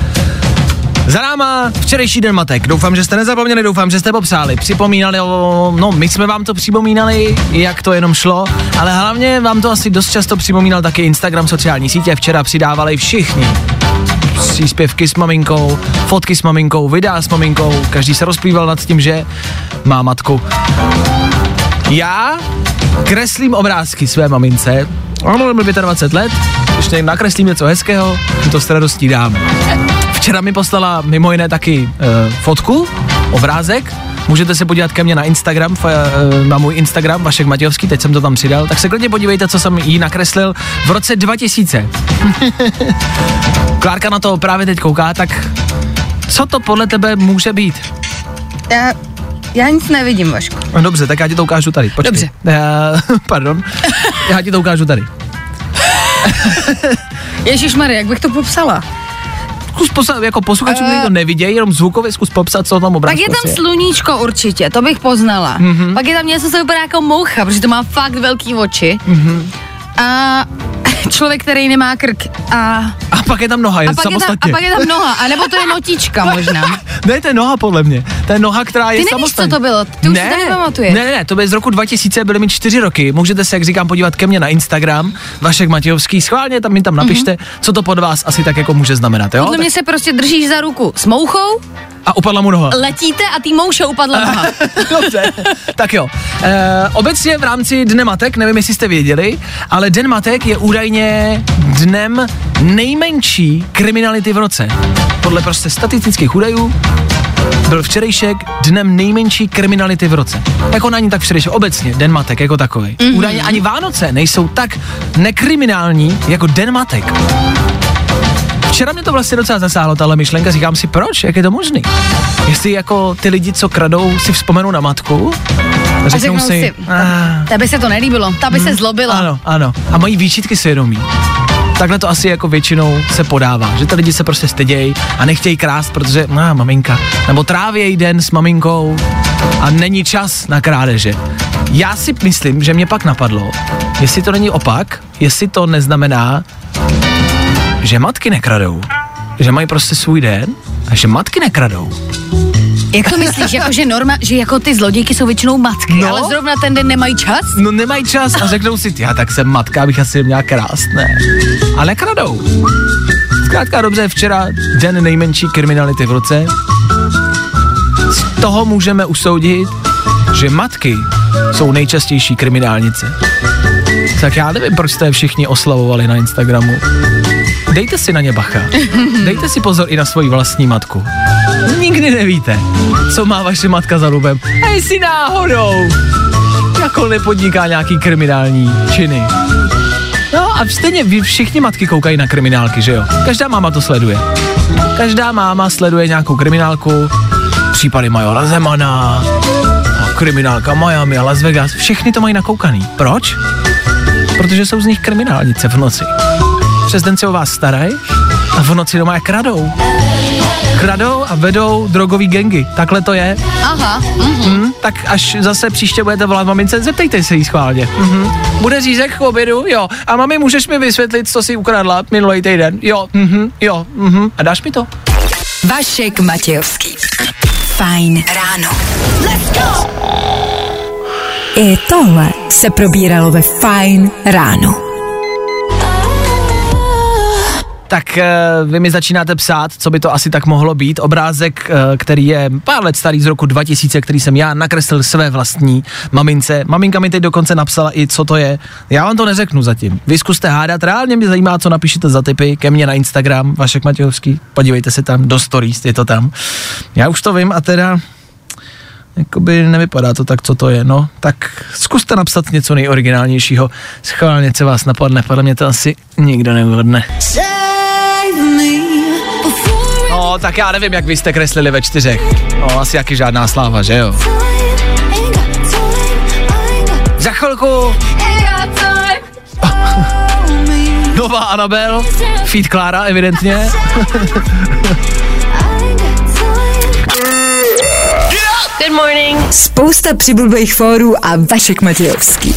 Za náma včerejší den matek. Doufám, že jste nezapomněli, doufám, že jste popsali, připomínali, o, no my jsme vám to připomínali, jak to jenom šlo, ale hlavně vám to asi dost často připomínal taky Instagram, sociální sítě, včera přidávali všichni. Příspěvky s maminkou, fotky s maminkou, videa s maminkou, každý se rozplýval nad tím, že má matku. Já kreslím obrázky své mamince, Ano, mi 25 let, ještě nakreslím něco hezkého, to s radostí dám. Včera mi poslala mimo jiné taky uh, fotku, obrázek, Můžete se podívat ke mně na Instagram, f, uh, na můj Instagram, Vašek Matějovský, teď jsem to tam přidal, tak se klidně podívejte, co jsem jí nakreslil v roce 2000. Klárka na to právě teď kouká, tak co to podle tebe může být? Já, já nic nevidím, Vašku. No dobře, tak já ti to ukážu tady. Počkej. Dobře. Já, pardon. Já ti to ukážu tady. Ježíš Marie, jak bych to popsala? Zkus poslat, jako posluchačům, uh, to nevidějí, jenom zvukově zkus popsat, co tam Pak obrázku je tam je. sluníčko určitě, to bych poznala. Mhm. Mm-hmm. Pak je tam něco, co vypadá jako moucha, protože to má fakt velký oči. Mhm. Mm-hmm. A člověk, který nemá krk. A, A pak je tam noha, je a, pak, je tam, a samostatně. pak je tam noha, a nebo to je notička možná. Ne, to je noha podle mě. To je noha, která je Ty nevíš, samostatně. co to bylo, ty už si to nepamatuješ. Ne, ne, ne, to bylo z roku 2000, byly mi čtyři roky. Můžete se, jak říkám, podívat ke mně na Instagram, Vašek Matějovský, schválně tam mi tam napište, mm-hmm. co to pod vás asi tak jako může znamenat, jo? Podle mě se prostě držíš za ruku s mouchou, A upadla mu noha. letíte a tý mouše upadla noha. Dobře, tak jo. E, obecně v rámci Dne matek, nevím, jestli jste věděli, ale Den matek je údajně dnem nejmenší kriminality v roce. Podle prostě statistických údajů byl včerejšek dnem nejmenší kriminality v roce. Jako na ní tak včerejšek, obecně, Den matek jako takový. Mm-hmm. Údajně ani Vánoce nejsou tak nekriminální jako Den matek. Včera mě to vlastně docela zasáhlo, tahle myšlenka, říkám si, proč, jak je to možný? Jestli jako ty lidi, co kradou, si vzpomenou na matku, a řeknou, řeknou si, "Ah, ta by se to nelíbilo, ta by se zlobila. ano, ano, a mají výčitky svědomí. Takhle to asi jako většinou se podává, že ty lidi se prostě stydějí a nechtějí krást, protože, no, maminka, nebo trávějí den s maminkou a není čas na krádeže. Já si myslím, že mě pak napadlo, jestli to není opak, jestli to neznamená, že matky nekradou, že mají prostě svůj den a že matky nekradou. Jak to myslíš, jako že norma, že jako ty zlodějky jsou většinou matky, No. ale zrovna ten den nemají čas? No nemají čas a řeknou si, já tak jsem matka, abych asi měla krást, ne. A nekradou. Zkrátka dobře, včera den nejmenší kriminality v roce. Z toho můžeme usoudit, že matky jsou nejčastější kriminálnice. Tak já nevím, proč jste všichni oslavovali na Instagramu. Dejte si na ně bacha. Dejte si pozor i na svoji vlastní matku. Nikdy nevíte, co má vaše matka za lubem. A jestli náhodou jako nepodniká nějaký kriminální činy. No a stejně vy všichni matky koukají na kriminálky, že jo? Každá máma to sleduje. Každá máma sleduje nějakou kriminálku, případy Majora Zemana, kriminálka Miami a Las Vegas, všechny to mají nakoukaný. Proč? Protože jsou z nich kriminálnice v noci. Přes den se o vás starají a v noci doma je kradou. Kradou a vedou drogový gengy. Takhle to je. Aha, Hmm, tak až zase příště budete volat mamince, zeptejte se jí schválně. Mhm. Bude řízek k obědu? Jo. A mami, můžeš mi vysvětlit, co jsi ukradla minulý týden? Jo, mhm, jo, mhm. A dáš mi to? Vašek Matějovský. Fajn ráno. Let's go! I tohle se probíralo ve Fajn ráno. Tak eh, vy mi začínáte psát, co by to asi tak mohlo být. Obrázek, eh, který je pár let starý z roku 2000, který jsem já nakreslil své vlastní mamince. Maminka mi teď dokonce napsala i, co to je. Já vám to neřeknu zatím. Vy zkuste hádat, reálně mě zajímá, co napíšete za typy ke mně na Instagram, Vašek Matějovský. Podívejte se tam, do stories, je to tam. Já už to vím a teda Jakoby nevypadá to tak, co to je, no. Tak zkuste napsat něco nejoriginálnějšího. Schválně, co vás napadne, podle mě to asi nikdo neuhodne. No, tak já nevím, jak vy jste kreslili ve čtyřech. No, asi jaký žádná sláva, že jo? Za chvilku nová Anabel, Feed Klára evidentně. Good morning. Spousta přibulbých fórů a Vašek Matějovský.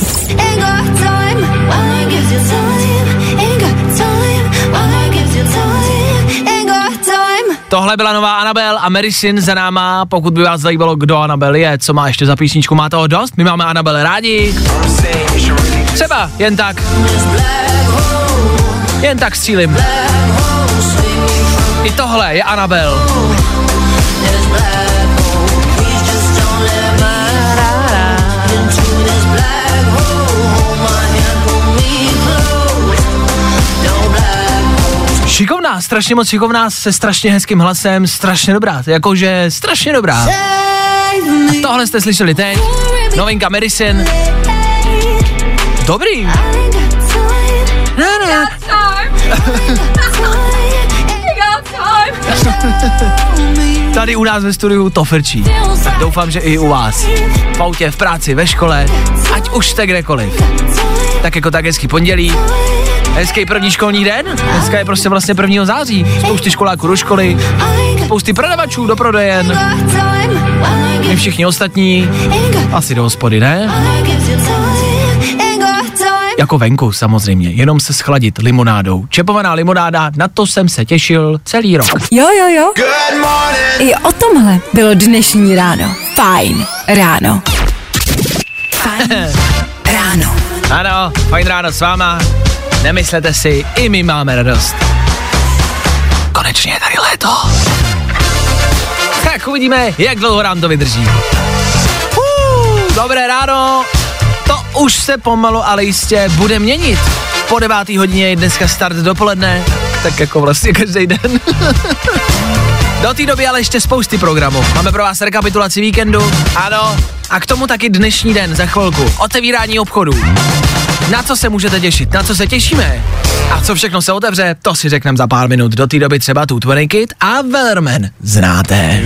Tohle byla nová Anabel a Medicine za náma, pokud by vás zajímalo, kdo Anabel je, co má ještě za písničku, má toho dost, my máme Anabel rádi. Třeba jen tak. Jen tak střílim. I tohle je Anabel. Šikovná, strašně moc šikovná, se strašně hezkým hlasem, strašně dobrá, jakože strašně dobrá. A tohle jste slyšeli teď, novinka Medicine. Dobrý. Ne, ne. Tady u nás ve studiu to frčí. Tak doufám, že i u vás. V autě, v práci, ve škole, ať už jste kdekoliv. Tak jako tak hezký pondělí, hezký první školní den, dneska je prostě vlastně 1. září, spousty školáků do školy, spousty prodavačů do prodejen, my všichni ostatní, asi do hospody, ne? Jako venku samozřejmě, jenom se schladit limonádou. Čepovaná limonáda, na to jsem se těšil celý rok. Jo, jo, jo. I o tomhle bylo dnešní ráno. Fajn ráno. Fajn ráno. Ano, fajn ráno s váma. Nemyslete si, i my máme radost. Konečně je tady léto. Tak uvidíme, jak dlouho nám to vydrží. Uh, dobré ráno. To už se pomalu, ale jistě bude měnit. Po devátý hodině je dneska start dopoledne, tak jako vlastně každý den. Do té doby ale ještě spousty programů. Máme pro vás rekapitulaci víkendu, ano, a k tomu taky dnešní den za chvilku. Otevírání obchodů. Na co se můžete těšit? Na co se těšíme? A co všechno se otevře, to si řekneme za pár minut. Do té doby třeba tu 20 Kid a Wellerman. Znáte.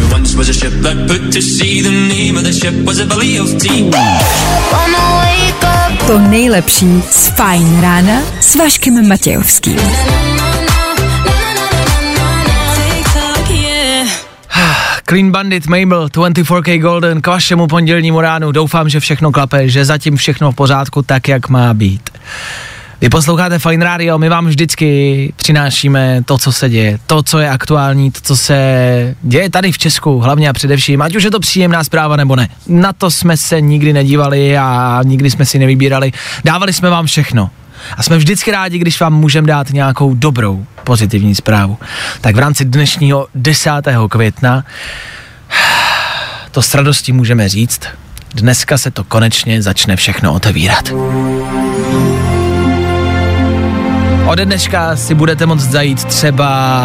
To nejlepší z Fajn rána s Vaškem Matějovským. Clean Bandit, Mabel, 24K Golden k vašemu pondělnímu ránu. Doufám, že všechno klape, že zatím všechno v pořádku tak, jak má být. Vy posloucháte Fine Radio, my vám vždycky přinášíme to, co se děje, to, co je aktuální, to, co se děje tady v Česku, hlavně a především, ať už je to příjemná zpráva nebo ne. Na to jsme se nikdy nedívali a nikdy jsme si nevybírali. Dávali jsme vám všechno. A jsme vždycky rádi, když vám můžeme dát nějakou dobrou, pozitivní zprávu. Tak v rámci dnešního 10. května to s radostí můžeme říct, dneska se to konečně začne všechno otevírat. Ode dneška si budete moct zajít třeba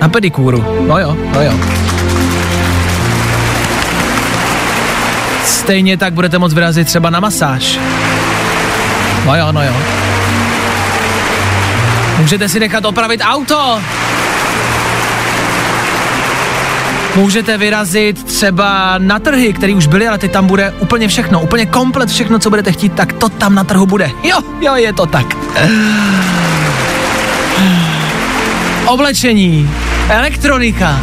na pedikúru. No jo, no jo. Stejně tak budete moct vyrazit třeba na masáž. No jo, no jo. Můžete si nechat opravit auto. Můžete vyrazit třeba na trhy, které už byly, ale teď tam bude úplně všechno, úplně komplet všechno, co budete chtít, tak to tam na trhu bude. Jo, jo, je to tak. Oblečení, elektronika,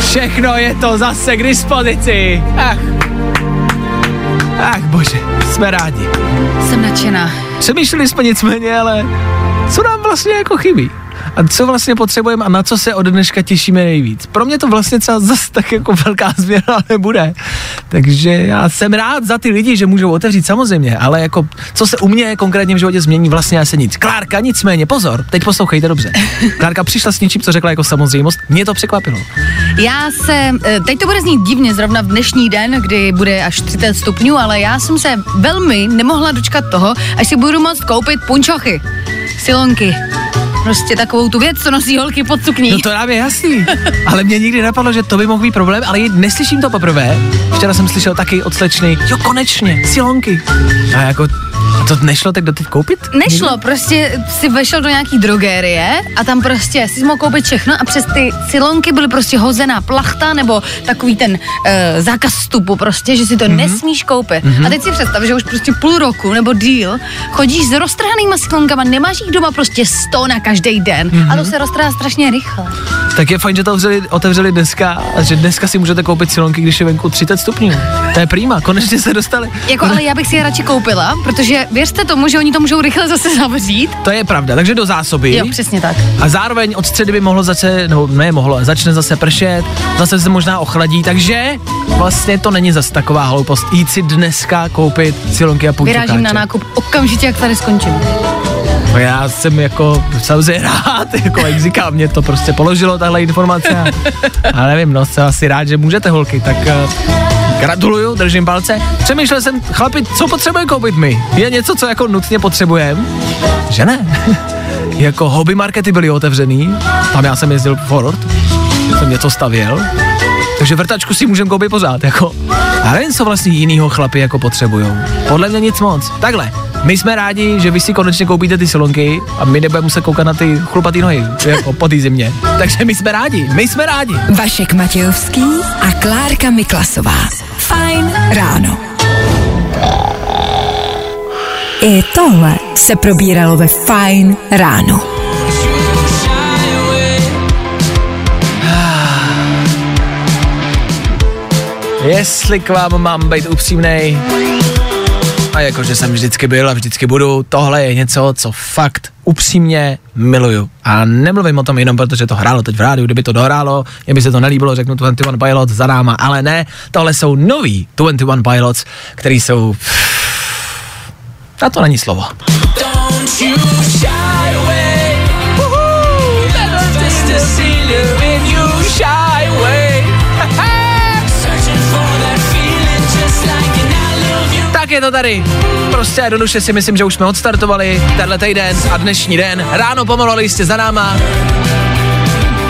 všechno je to zase k dispozici. Ach, ach bože, jsme rádi. Jsem nadšená. Přemýšleli jsme nicméně, ale co nám vlastně jako chybí? A co vlastně potřebujeme a na co se od dneška těšíme nejvíc? Pro mě to vlastně třeba zase tak jako velká změna nebude. Takže já jsem rád za ty lidi, že můžou otevřít samozřejmě, ale jako co se u mě konkrétně v životě změní, vlastně asi nic. Klárka, nicméně, pozor, teď poslouchejte dobře. Klárka přišla s něčím, co řekla jako samozřejmost, mě to překvapilo. Já se, eh, teď to bude znít divně, zrovna v dnešní den, kdy bude až 30 stupňů, ale já jsem se velmi nemohla dočkat toho, až si budu moct koupit punčochy, silonky. Prostě takovou tu věc, co nosí holky pod sukní. No to nám je jasný, ale mě nikdy napadlo, že to by mohl být problém, ale neslyším to poprvé. Včera jsem slyšel taky od slečny, jo konečně, silonky. A jako a to nešlo tak doteď koupit? Nešlo, Nikdy? prostě si vešel do nějaký drogérie a tam prostě si mohl koupit všechno a přes ty silonky byly prostě hozená plachta nebo takový ten uh, zákaz vstupu prostě, že si to mm-hmm. nesmíš koupit. Mm-hmm. A teď si představ, že už prostě půl roku nebo díl chodíš s roztrhanýma silonkama, nemáš jich doma prostě sto na každý den mm-hmm. a to se roztrhá strašně rychle. Tak je fajn, že to otevřeli, otevřeli dneska a že dneska si můžete koupit silonky, když je venku 30 stupňů. To je prima, konečně se dostali. Jako, ale já bych si je radši koupila, protože věřte tomu, že oni to můžou rychle zase zavřít. To je pravda, takže do zásoby. Jo, přesně tak. A zároveň od středy by mohlo zase, no ne mohlo, začne zase pršet, zase se možná ochladí, takže vlastně to není zase taková hloupost jít si dneska koupit silonky a půjčokáče. Vyrážím na nákup okamžitě, jak tady skončím. No já jsem jako samozřejmě rád, jako jak říkám, mě to prostě položilo tahle informace. A nevím, no jsem asi rád, že můžete holky, tak uh, gratuluju, držím palce. Přemýšlel jsem, chlapi, co potřebuje koupit my? Je něco, co jako nutně potřebujeme? Že ne? jako hobby markety byly otevřený, tam já jsem jezdil Ford, jsem něco stavěl, takže vrtačku si můžeme koupit pořád, jako. A nevím, co vlastně jinýho chlapi jako potřebujou. Podle mě nic moc. Takhle, my jsme rádi, že vy si konečně koupíte ty silonky a my nebudeme muset koukat na ty chlupatý nohy jako po té zimě. Takže my jsme rádi, my jsme rádi. Vašek Matějovský a Klárka Miklasová. Fajn ráno. I tohle se probíralo ve Fajn ráno. Jestli k vám mám být upřímnej, a jakože jsem vždycky byl a vždycky budu, tohle je něco, co fakt upřímně miluju. A nemluvím o tom jenom protože to hrálo teď v rádiu, kdyby to dohrálo, mě by se to nelíbilo, řeknu 21 Pilots za náma, ale ne, tohle jsou noví 21 Pilots, který jsou... A to není slovo. Don't you shy away. Je to tady. Prostě jednoduše si myslím, že už jsme odstartovali tenhle týden a dnešní den. Ráno pomalu, jste za náma.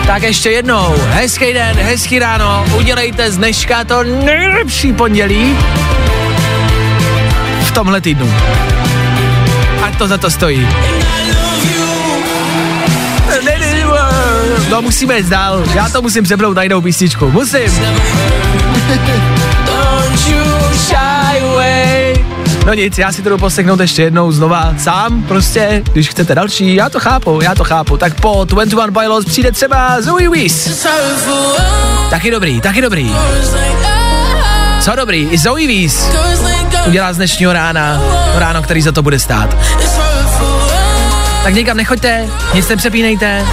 Tak ještě jednou, hezký den, hezký ráno, udělejte z dneška to nejlepší pondělí v tomhle týdnu. Ať to za to stojí. No musíme jít dál, já to musím přebrout na jinou písničku, musím. Don't you shy away. No nic, já si to jdu poseknout ještě jednou znova sám, prostě, když chcete další, já to chápu, já to chápu. Tak po 21 Pilots přijde třeba Zoe Weiss. Taky dobrý, taky dobrý. Co dobrý, i Zoe Víz udělá z dnešního rána ráno, který za to bude stát. Tak někam nechoďte, nic nepřepínejte,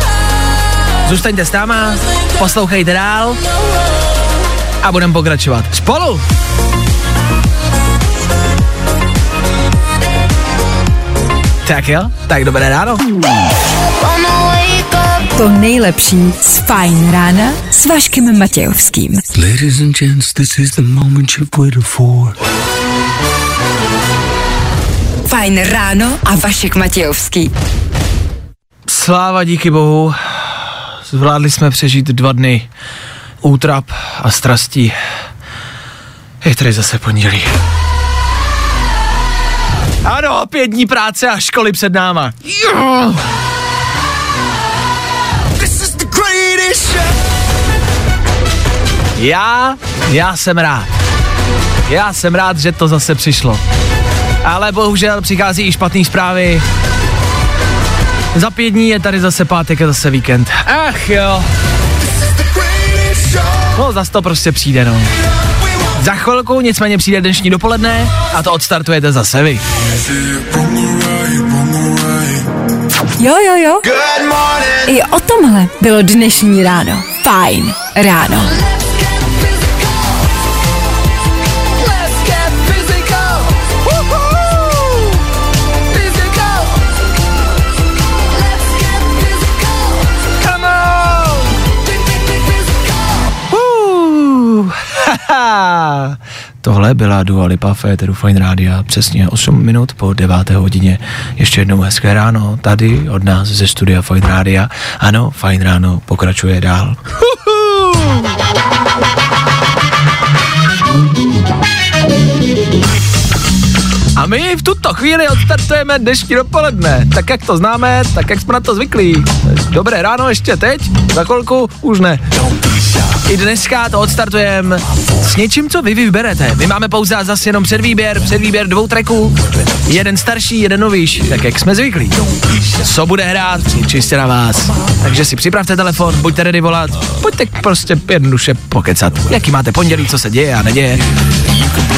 zůstaňte s náma, poslouchejte dál a budeme pokračovat spolu. Tak jo, tak dobré ráno. To nejlepší z Fajn rána s Vaškem Matějovským. Ladies and gents, this is the moment you've waited for. Fajn ráno a Vašek Matějovský. Sláva díky bohu, zvládli jsme přežít dva dny útrap a strastí. Je tady zase pondělí. Ano, pět dní práce a školy před náma. Jo! Já, já jsem rád. Já jsem rád, že to zase přišlo. Ale bohužel přichází i špatné zprávy. Za pět dní je tady zase pátek a zase víkend. Ach jo. No, zase to prostě přijde, no. Za chvilku nicméně přijde dnešní dopoledne a to odstartujete zase vy. Jo, jo, jo. I o tomhle bylo dnešní ráno. Fajn ráno. Tohle byla Dua Lipa v Eteru Fine Rádia, přesně 8 minut po 9. hodině. Ještě jednou hezké ráno, tady od nás ze studia Fine Rádia. Ano, Fine Ráno pokračuje dál. A my v tuto chvíli odstartujeme dnešní dopoledne. Tak jak to známe, tak jak jsme na to zvyklí. Dobré ráno ještě teď, za chvilku už ne. I dneska to odstartujeme s něčím, co vy vyberete. My máme pouze zase jenom předvýběr, předvýběr dvou tracků. Jeden starší, jeden novější, tak jak jsme zvyklí. Co bude hrát, čistě na vás. Takže si připravte telefon, buďte ready volat, pojďte prostě jednoduše pokecat. Jaký máte pondělí, co se děje a neděje.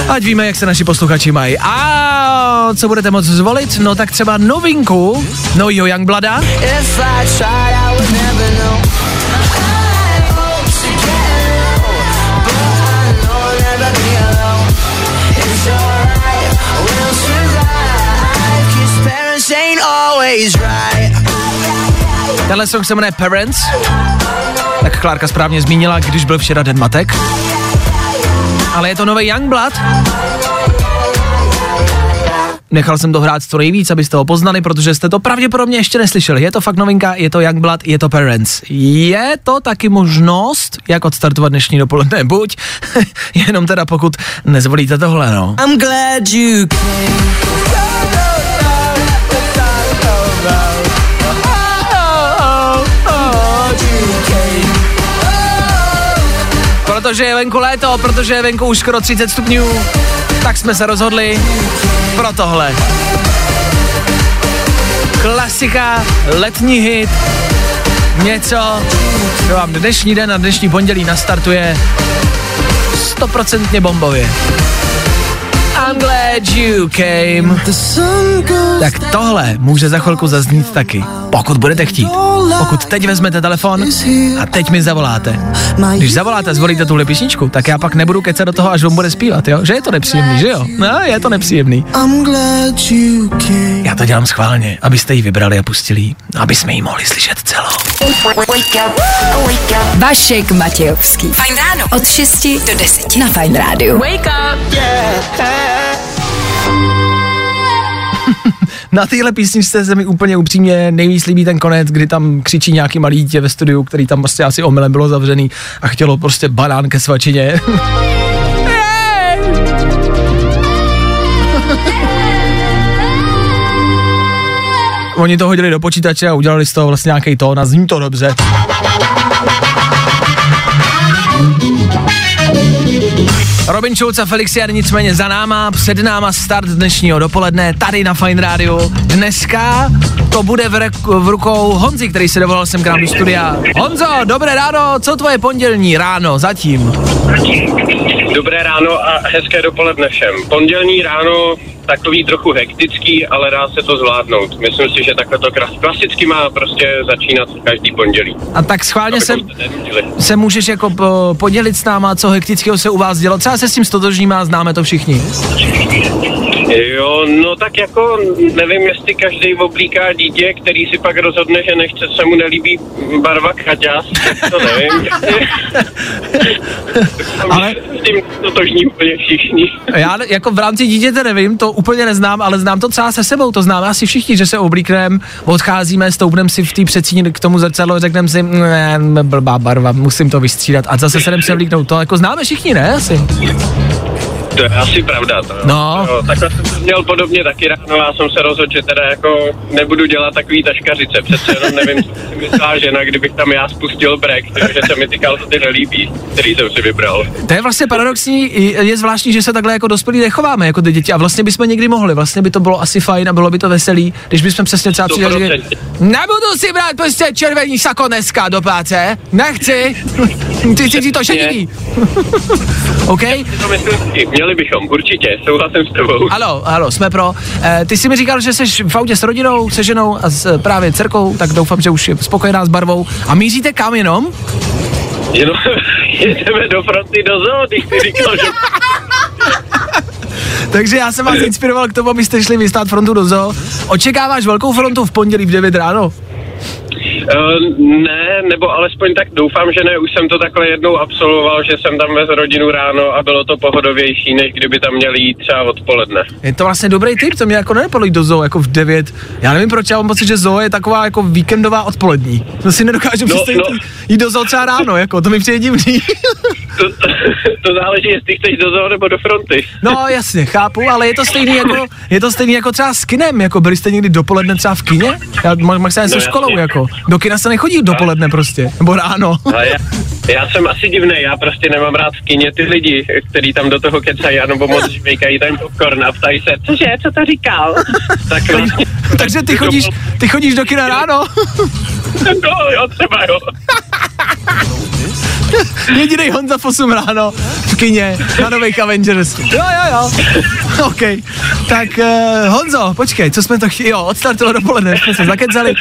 Ať víme, jak se naši posluchači mají. A co budete moct zvolit? No tak třeba novinku novýho Youngblada. Tenhle song se jmenuje Parents. Tak Klárka správně zmínila, když byl včera den matek. Ale je to nový Youngblood. Nechal jsem to hrát co nejvíc, abyste ho poznali, protože jste to pravděpodobně ještě neslyšeli. Je to fakt novinka, je to Youngblood, je to Parents. Je to taky možnost, jak odstartovat dnešní dopoledne, buď, jenom teda pokud nezvolíte tohle, no. I'm glad you Protože je venku léto, protože je venku už skoro 30 stupňů, tak jsme se rozhodli pro tohle. Klasika, letní hit, něco, co vám dnešní den a dnešní pondělí nastartuje stoprocentně bombově. Glad you came. Tak tohle může za chvilku zaznít taky, pokud budete chtít. Pokud teď vezmete telefon a teď mi zavoláte. Když zavoláte, zvolíte tuhle písničku, tak já pak nebudu kecat do toho, až on bude zpívat, jo? Že je to nepříjemný, že jo? No, je to nepříjemný. Já to dělám schválně, abyste ji vybrali a pustili, aby jsme ji mohli slyšet celou. Vašek Matějovský. Fajn ráno. Od 6 do 10 na Fajn rádiu. Wake up, yeah. Na téhle písničce se mi úplně upřímně nejvíc líbí ten konec, kdy tam křičí nějaký malý dítě ve studiu, který tam prostě asi omylem bylo zavřený a chtělo prostě banán ke svačině. Oni to hodili do počítače a udělali z toho vlastně nějaký tón a zní to dobře. Robin Schulz a Felix Jan nicméně za náma, před náma start dnešního dopoledne, tady na Fine Radio. Dneska to bude v, v rukou Honzi, který se dovolal sem k nám do studia. Honzo, dobré ráno, co tvoje pondělní ráno zatím? Dobré ráno a hezké dopoledne všem. Pondělní ráno takový trochu hektický, ale dá se to zvládnout. Myslím si, že takhle to klas- klasicky má prostě začínat každý pondělí. A tak schválně se, se můžeš jako po, podělit s náma, co hektického se u vás dělo. Třeba se s tím stotožníme a známe to všichni. Jo, no tak jako nevím, jestli každý oblíká dítě, který si pak rozhodne, že nechce, se mu nelíbí barva kraťas, tak to nevím. Ale... S tím totožní úplně všichni. Já jako v rámci dítěte nevím, to úplně neznám, ale znám to třeba se sebou, to známe asi všichni, že se oblíkneme, odcházíme, stoupneme si v té předsíni k tomu zrcadlu, řekneme si, ne, blbá barva, musím to vystřídat a zase se jdem se vlíknout, to jako známe všichni, ne asi? To je asi pravda. To, No. To, takhle jsem to měl podobně taky ráno, já jsem se rozhodl, že teda jako nebudu dělat takový taškařice. Přece jenom nevím, co si myslela žena, kdybych tam já spustil brek, že se mi ty kalhoty nelíbí, který jsem si vybral. To je vlastně paradoxní, je zvláštní, že se takhle jako dospělí nechováme jako ty děti a vlastně bychom někdy mohli, vlastně by to bylo asi fajn a bylo by to veselý, když bychom přesně třeba přijeli, že 100%. nebudu si brát prostě červený sako dneska do práce, nechci, ty si to šedivý. OK? To myslím měli bychom, určitě, souhlasím s tebou. Halo, halo, jsme pro. E, ty jsi mi říkal, že jsi v autě s rodinou, se ženou a s právě dcerkou, tak doufám, že už je spokojená s barvou. A míříte kam jenom? Jenom jedeme do fronty do zoo, když jsi říkal, že Takže já jsem vás inspiroval k tomu, abyste šli vystát frontu do zoo. Očekáváš velkou frontu v pondělí v 9 ráno? Uh, ne, nebo alespoň tak doufám, že ne. Už jsem to takhle jednou absolvoval, že jsem tam vez rodinu ráno a bylo to pohodovější, než kdyby tam měli jít třeba odpoledne. Je to vlastně dobrý tip, to mě jako nenapadlo jít do zoo jako v 9. Já nevím proč, já mám pocit, že zoo je taková jako víkendová odpolední. To si nedokážu No, představit no. jít do zoo třeba ráno, jako to mi přijde divný. To, to, to záleží, jestli chceš do zoo nebo do fronty. No jasně, chápu, ale je to stejný jako, je to stejný jako třeba s kinem, jako byli jste někdy dopoledne třeba v kině? Já ma- maximálně No se školou, jako. Do kina se nechodí dopoledne prostě, nebo ráno. Já, já jsem asi divný, já prostě nemám rád v kině ty lidi, kteří tam do toho kecají, anebo moc žvejkají ten popcorn a ptají se, cože, co to říkal? tak vlastně, Takže ty chodíš, ty chodíš do kina ráno? no, jo, třeba jo. Jediný Honza v 8 ráno v kině na nových Avengers. Jo, jo, jo. OK. Tak uh, Honzo, počkej, co jsme to chtěli? Jo, odstartovat dopoledne, jsme se zakecali,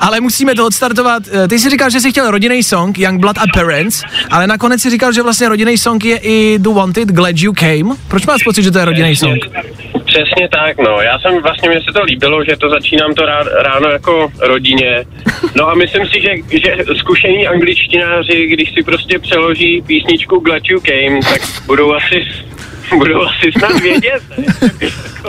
ale musíme to odstartovat. Eh, Ty jsi říkal, že jsi chtěl rodinný song, Young Blood a Parents, ale nakonec si říkal, že vlastně rodinný song je i The Wanted, Glad You Came. Proč máš pocit, že to je rodinný song? Přesně tak, no. Já jsem vlastně, mně se to líbilo, že to začínám to rá, ráno jako rodině. No a myslím si, že, že zkušení angličtináři, když si prostě přeloží písničku Glad You Came, tak budou asi, budou asi snad vědět.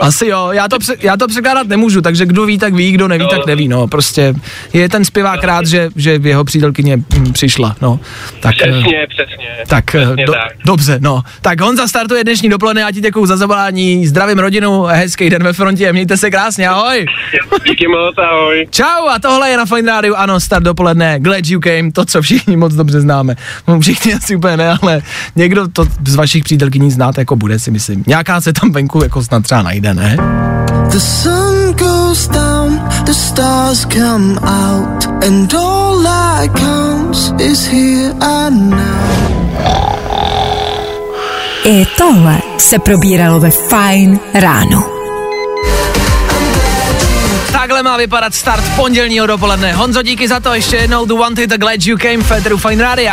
Asi jo, já to, já to překládat nemůžu, takže kdo ví, tak ví, kdo neví, tak neví, no, prostě je ten zpěvák rád, že, že jeho přítelkyně mm, přišla, no. Tak, eh, Přesně, přesně. Tak, eh, Přesně do, tak. dobře, no. Tak Honza startuje dnešní dopoledne, já ti děkuju za zavolání, zdravím rodinu, hezký den ve frontě, mějte se krásně, ahoj. Díky moc, ahoj. Čau a tohle je na Fine Radio, ano, start dopoledne, Glad You Came, to, co všichni moc dobře známe. No, všichni asi úplně ne, ale někdo to z vašich přítelkyní znáte, jako bude, si myslím. Nějaká se tam venku jako snad třeba najde, ne? The sun goes down, the stars come out, and all that counts is here and now. I tohle se probíralo ve Fine ráno. Takhle má vypadat start pondělního dopoledne. Honzo, díky za to ještě jednou. The Wanted, the Glad You Came, Federu Fine Radio.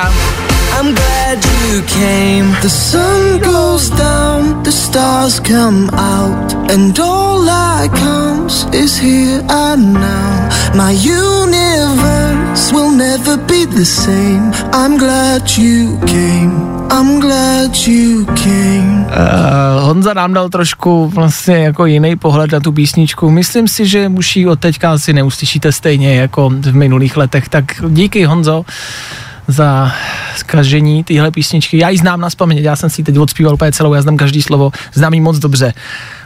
I'm glad you came. The sun goes down, the stars come out, and all that counts is here and now. My universe will never be the same. I'm glad you came. I'm glad you came. Uh, Honza nám dal trošku vlastně jako jiný pohled na tu písničku. Myslím si, že už ji od teďka asi neuslyšíte stejně jako v minulých letech. Tak díky Honzo za zkažení téhle písničky. Já ji znám na paměť, já jsem si ji teď odspíval úplně celou, já znám každý slovo, znám ji moc dobře.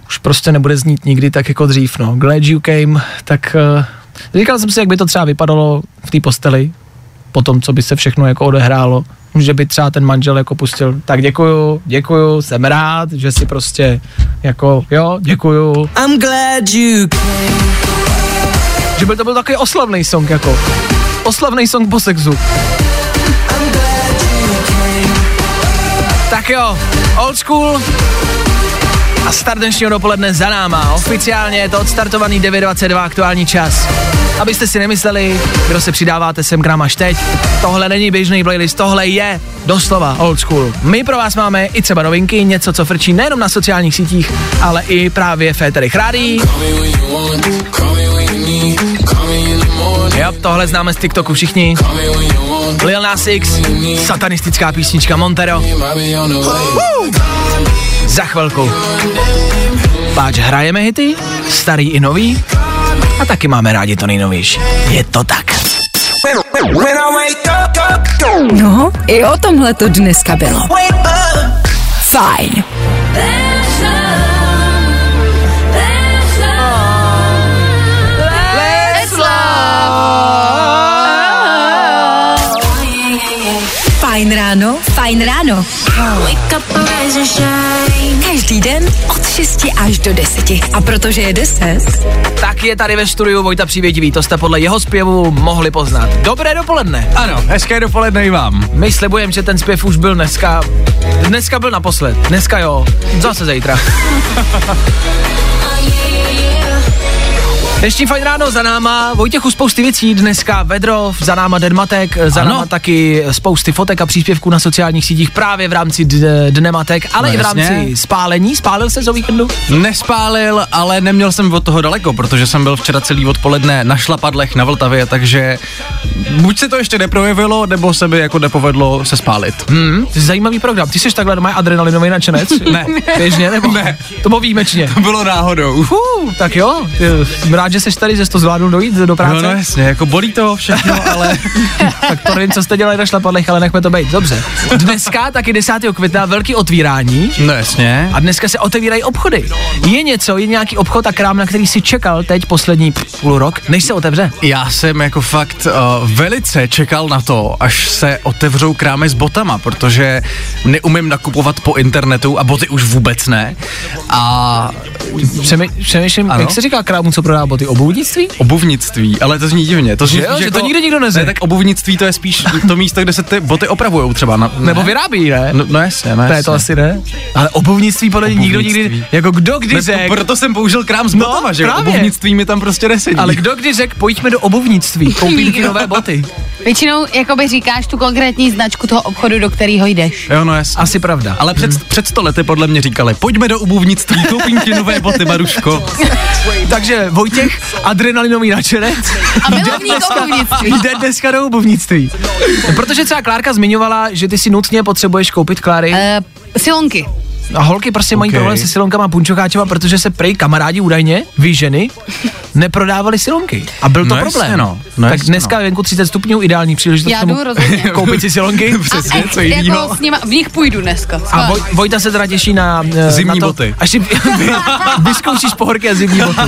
Už prostě nebude znít nikdy tak jako dřív, no. Glad you came, tak uh, říkal jsem si, jak by to třeba vypadalo v té posteli, po tom, co by se všechno jako odehrálo, že by třeba ten manžel jako pustil, tak děkuju, děkuju, jsem rád, že si prostě jako, jo, děkuju. I'm glad you came. Že by to byl takový oslavný song jako, oslavný song po sexu. Tak jo, Old School a start dnešního dopoledne za náma. Oficiálně je to odstartovaný 9.22 aktuální čas. Abyste si nemysleli, kdo se přidáváte sem k nám až teď, tohle není běžný playlist, tohle je doslova old school. My pro vás máme i třeba novinky, něco, co frčí nejenom na sociálních sítích, ale i právě v éterech rádií. Jo, tohle známe z TikToku všichni. Lil Nas X, satanistická písnička Montero. Uh! Za chvilku. Páč, hrajeme hity, starý i nový, a taky máme rádi to nejnovější. Je to tak. No, i o tomhle to dneska bylo. Fajn. Ráno, fajn ráno. Každý den od 6 až do 10. A protože je 10, Tak je tady ve studiu Vojta Přívětivý, to jste podle jeho zpěvu mohli poznat. Dobré dopoledne. Ano, hezké dopoledne i vám. My slibujeme, že ten zpěv už byl dneska, dneska byl naposled, dneska jo, zase zítra. Dnešní fajn ráno za náma, Vojtěchu spousty věcí, dneska vedro, za náma Denmatek, za Ano. náma taky spousty fotek a příspěvků na sociálních sítích právě v rámci d- Dnematek, ale No i v rámci jasně. spálení. Spálil se o víkendu? Nespálil, ale neměl jsem od toho daleko, protože jsem byl včera celý odpoledne na šlapadlech na Vltavě, takže buď se to ještě neprojevilo, nebo se by jako nepovedlo se spálit. Hmm, to je zajímavý program. Ty jsi takhle doma adrenalinový nadšenec? Ne. Běžně nebo? Ne. To bylo výjimečně. To bylo náhodou. Uh, tak jo, rád, že jsi tady, že jsi to zvládnul dojít do práce. No, no jasně, jako bolí to všechno, ale tak to nevím, co jste dělali na šlapadlech, ale nechme to být. Dobře. Dneska, taky 10. května, velký otvírání. no jasně. A dneska se otevírají obchody. Je něco, je nějaký obchod a krám, na který si čekal teď poslední půl rok, než se otevře? Já jsem jako fakt uh, velice čekal na to, až se otevřou krámy s botama, protože neumím nakupovat po internetu a boty už vůbec ne. A přemýšlím, jak se říká krámu, co prodá boty? Obuvnictví? obuvnictví, ale to zní divně. To zní Že jo, spíš že to nikdy nikdo neřekl. Ne, tak obuvnictví to je spíš to místo, kde se ty boty opravujou třeba. Na, Nebo ne? vyrábí, ne? No, no jasně, no To jasně. je to asi ne. Ale obuvnictví podle mě nikdo nikdy, Obuvnictví. jako kdo kdy Ne, řekl, proto jsem použil krám s No, botama, že jo? právě. Obuvnictví mi tam prostě nesedí. ale kdo kdy řekl, pojďme do obuvnictví, koupím ti nové boty. Většinou jakoby říkáš tu konkrétní značku toho obchodu, do kterého jdeš. Jo, no jasně. Asi pravda. Ale před, před sto lety podle mě říkali, pojďme do obuvnictví, koupím ti nové boty, Maruško. Takže Vojtěch, adrenalinový nadšenec, A milovník obuvnictví. jde dneska do obuvnictví. Protože třeba Klárka zmiňovala, že ty si nutně potřebuješ koupit Kláry. Uh, silonky. A holky prostě mají Okay. problém se silonkama a punčokáčema, protože se prej kamarádi údajně, vy ženy, neprodávali silonky. A byl to No problém. jasně, no. No tak jasně, dneska no. venku 30 stupňů, ideální příležitost Já jdu rozhodně. koupit si silonky. Přesně, a, co jako s nima, v nich půjdu dneska. A Voj, Vojta se teda těší na... eh, Zimní na to, boty. Až si vy, vyzkoušíš pohorky a zimní boty.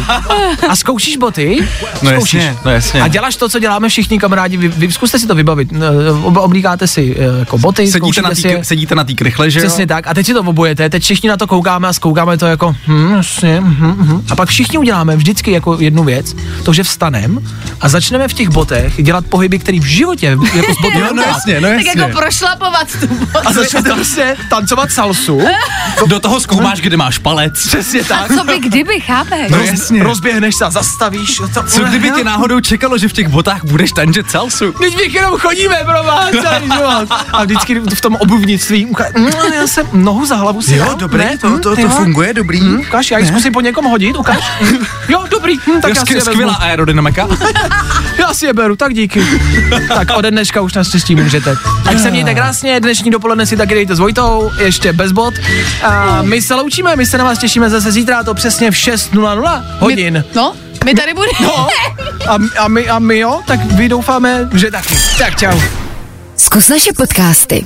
A zkoušíš boty? No zkoušíš. jasně, no jasně. A děláš to, co děláme všichni kamarádi. Vy, vy zkuste si to vybavit. Eh, ob- Oblíkáte si eh, jako boty, Sedíte na, si tý, je. sedíte na tý krychle, že jo? Přesně tak. A teď si to obojete, teď všichni na to koukáme a zkoukáme to jako, hm, jasně, hm, hm. A pak všichni uděláme vždycky jako jednu věc, to, že vstanem a začneme v těch botech dělat pohyby, které v životě jako s boty no neuděláte. jasně, no tak jasně. jako prošlapovat tu botu. A začnete prostě tancovat salsu. Do toho zkoumáš, kde máš palec. Přesně tak. Co by kdyby, chápeš? No Roz, jasně. rozběhneš se a zastavíš. To, Co kdyby tě náhodou čekalo, že v těch botách budeš tančit salsu? Teď my jenom chodíme pro vás celý život. A vždycky v tom obuvnictví, mm, já jsem nohu za hlavu si dal. Ne? Hm, ty jo. funguje, dobrý. Hm, Ukaž, já ji zkusím po někom hodit, ukaž. Jo, dobrý, hm, tak Jo, já si je skvěl- skvělá vezmu. aerodynamika. Já si je beru, tak díky. tak ode dneška už naštěstí můžete. Tak se mějte krásně, dnešní dopoledne si taky dejte s Vojtou, ještě bez bod. A my se loučíme, my se na vás těšíme zase zítra, a to přesně v 6.00 hodin. My, no, my tady budeme. No, a, a, my, a my jo, tak vy doufáme, že taky. Tak čau. Zkus naše podcasty.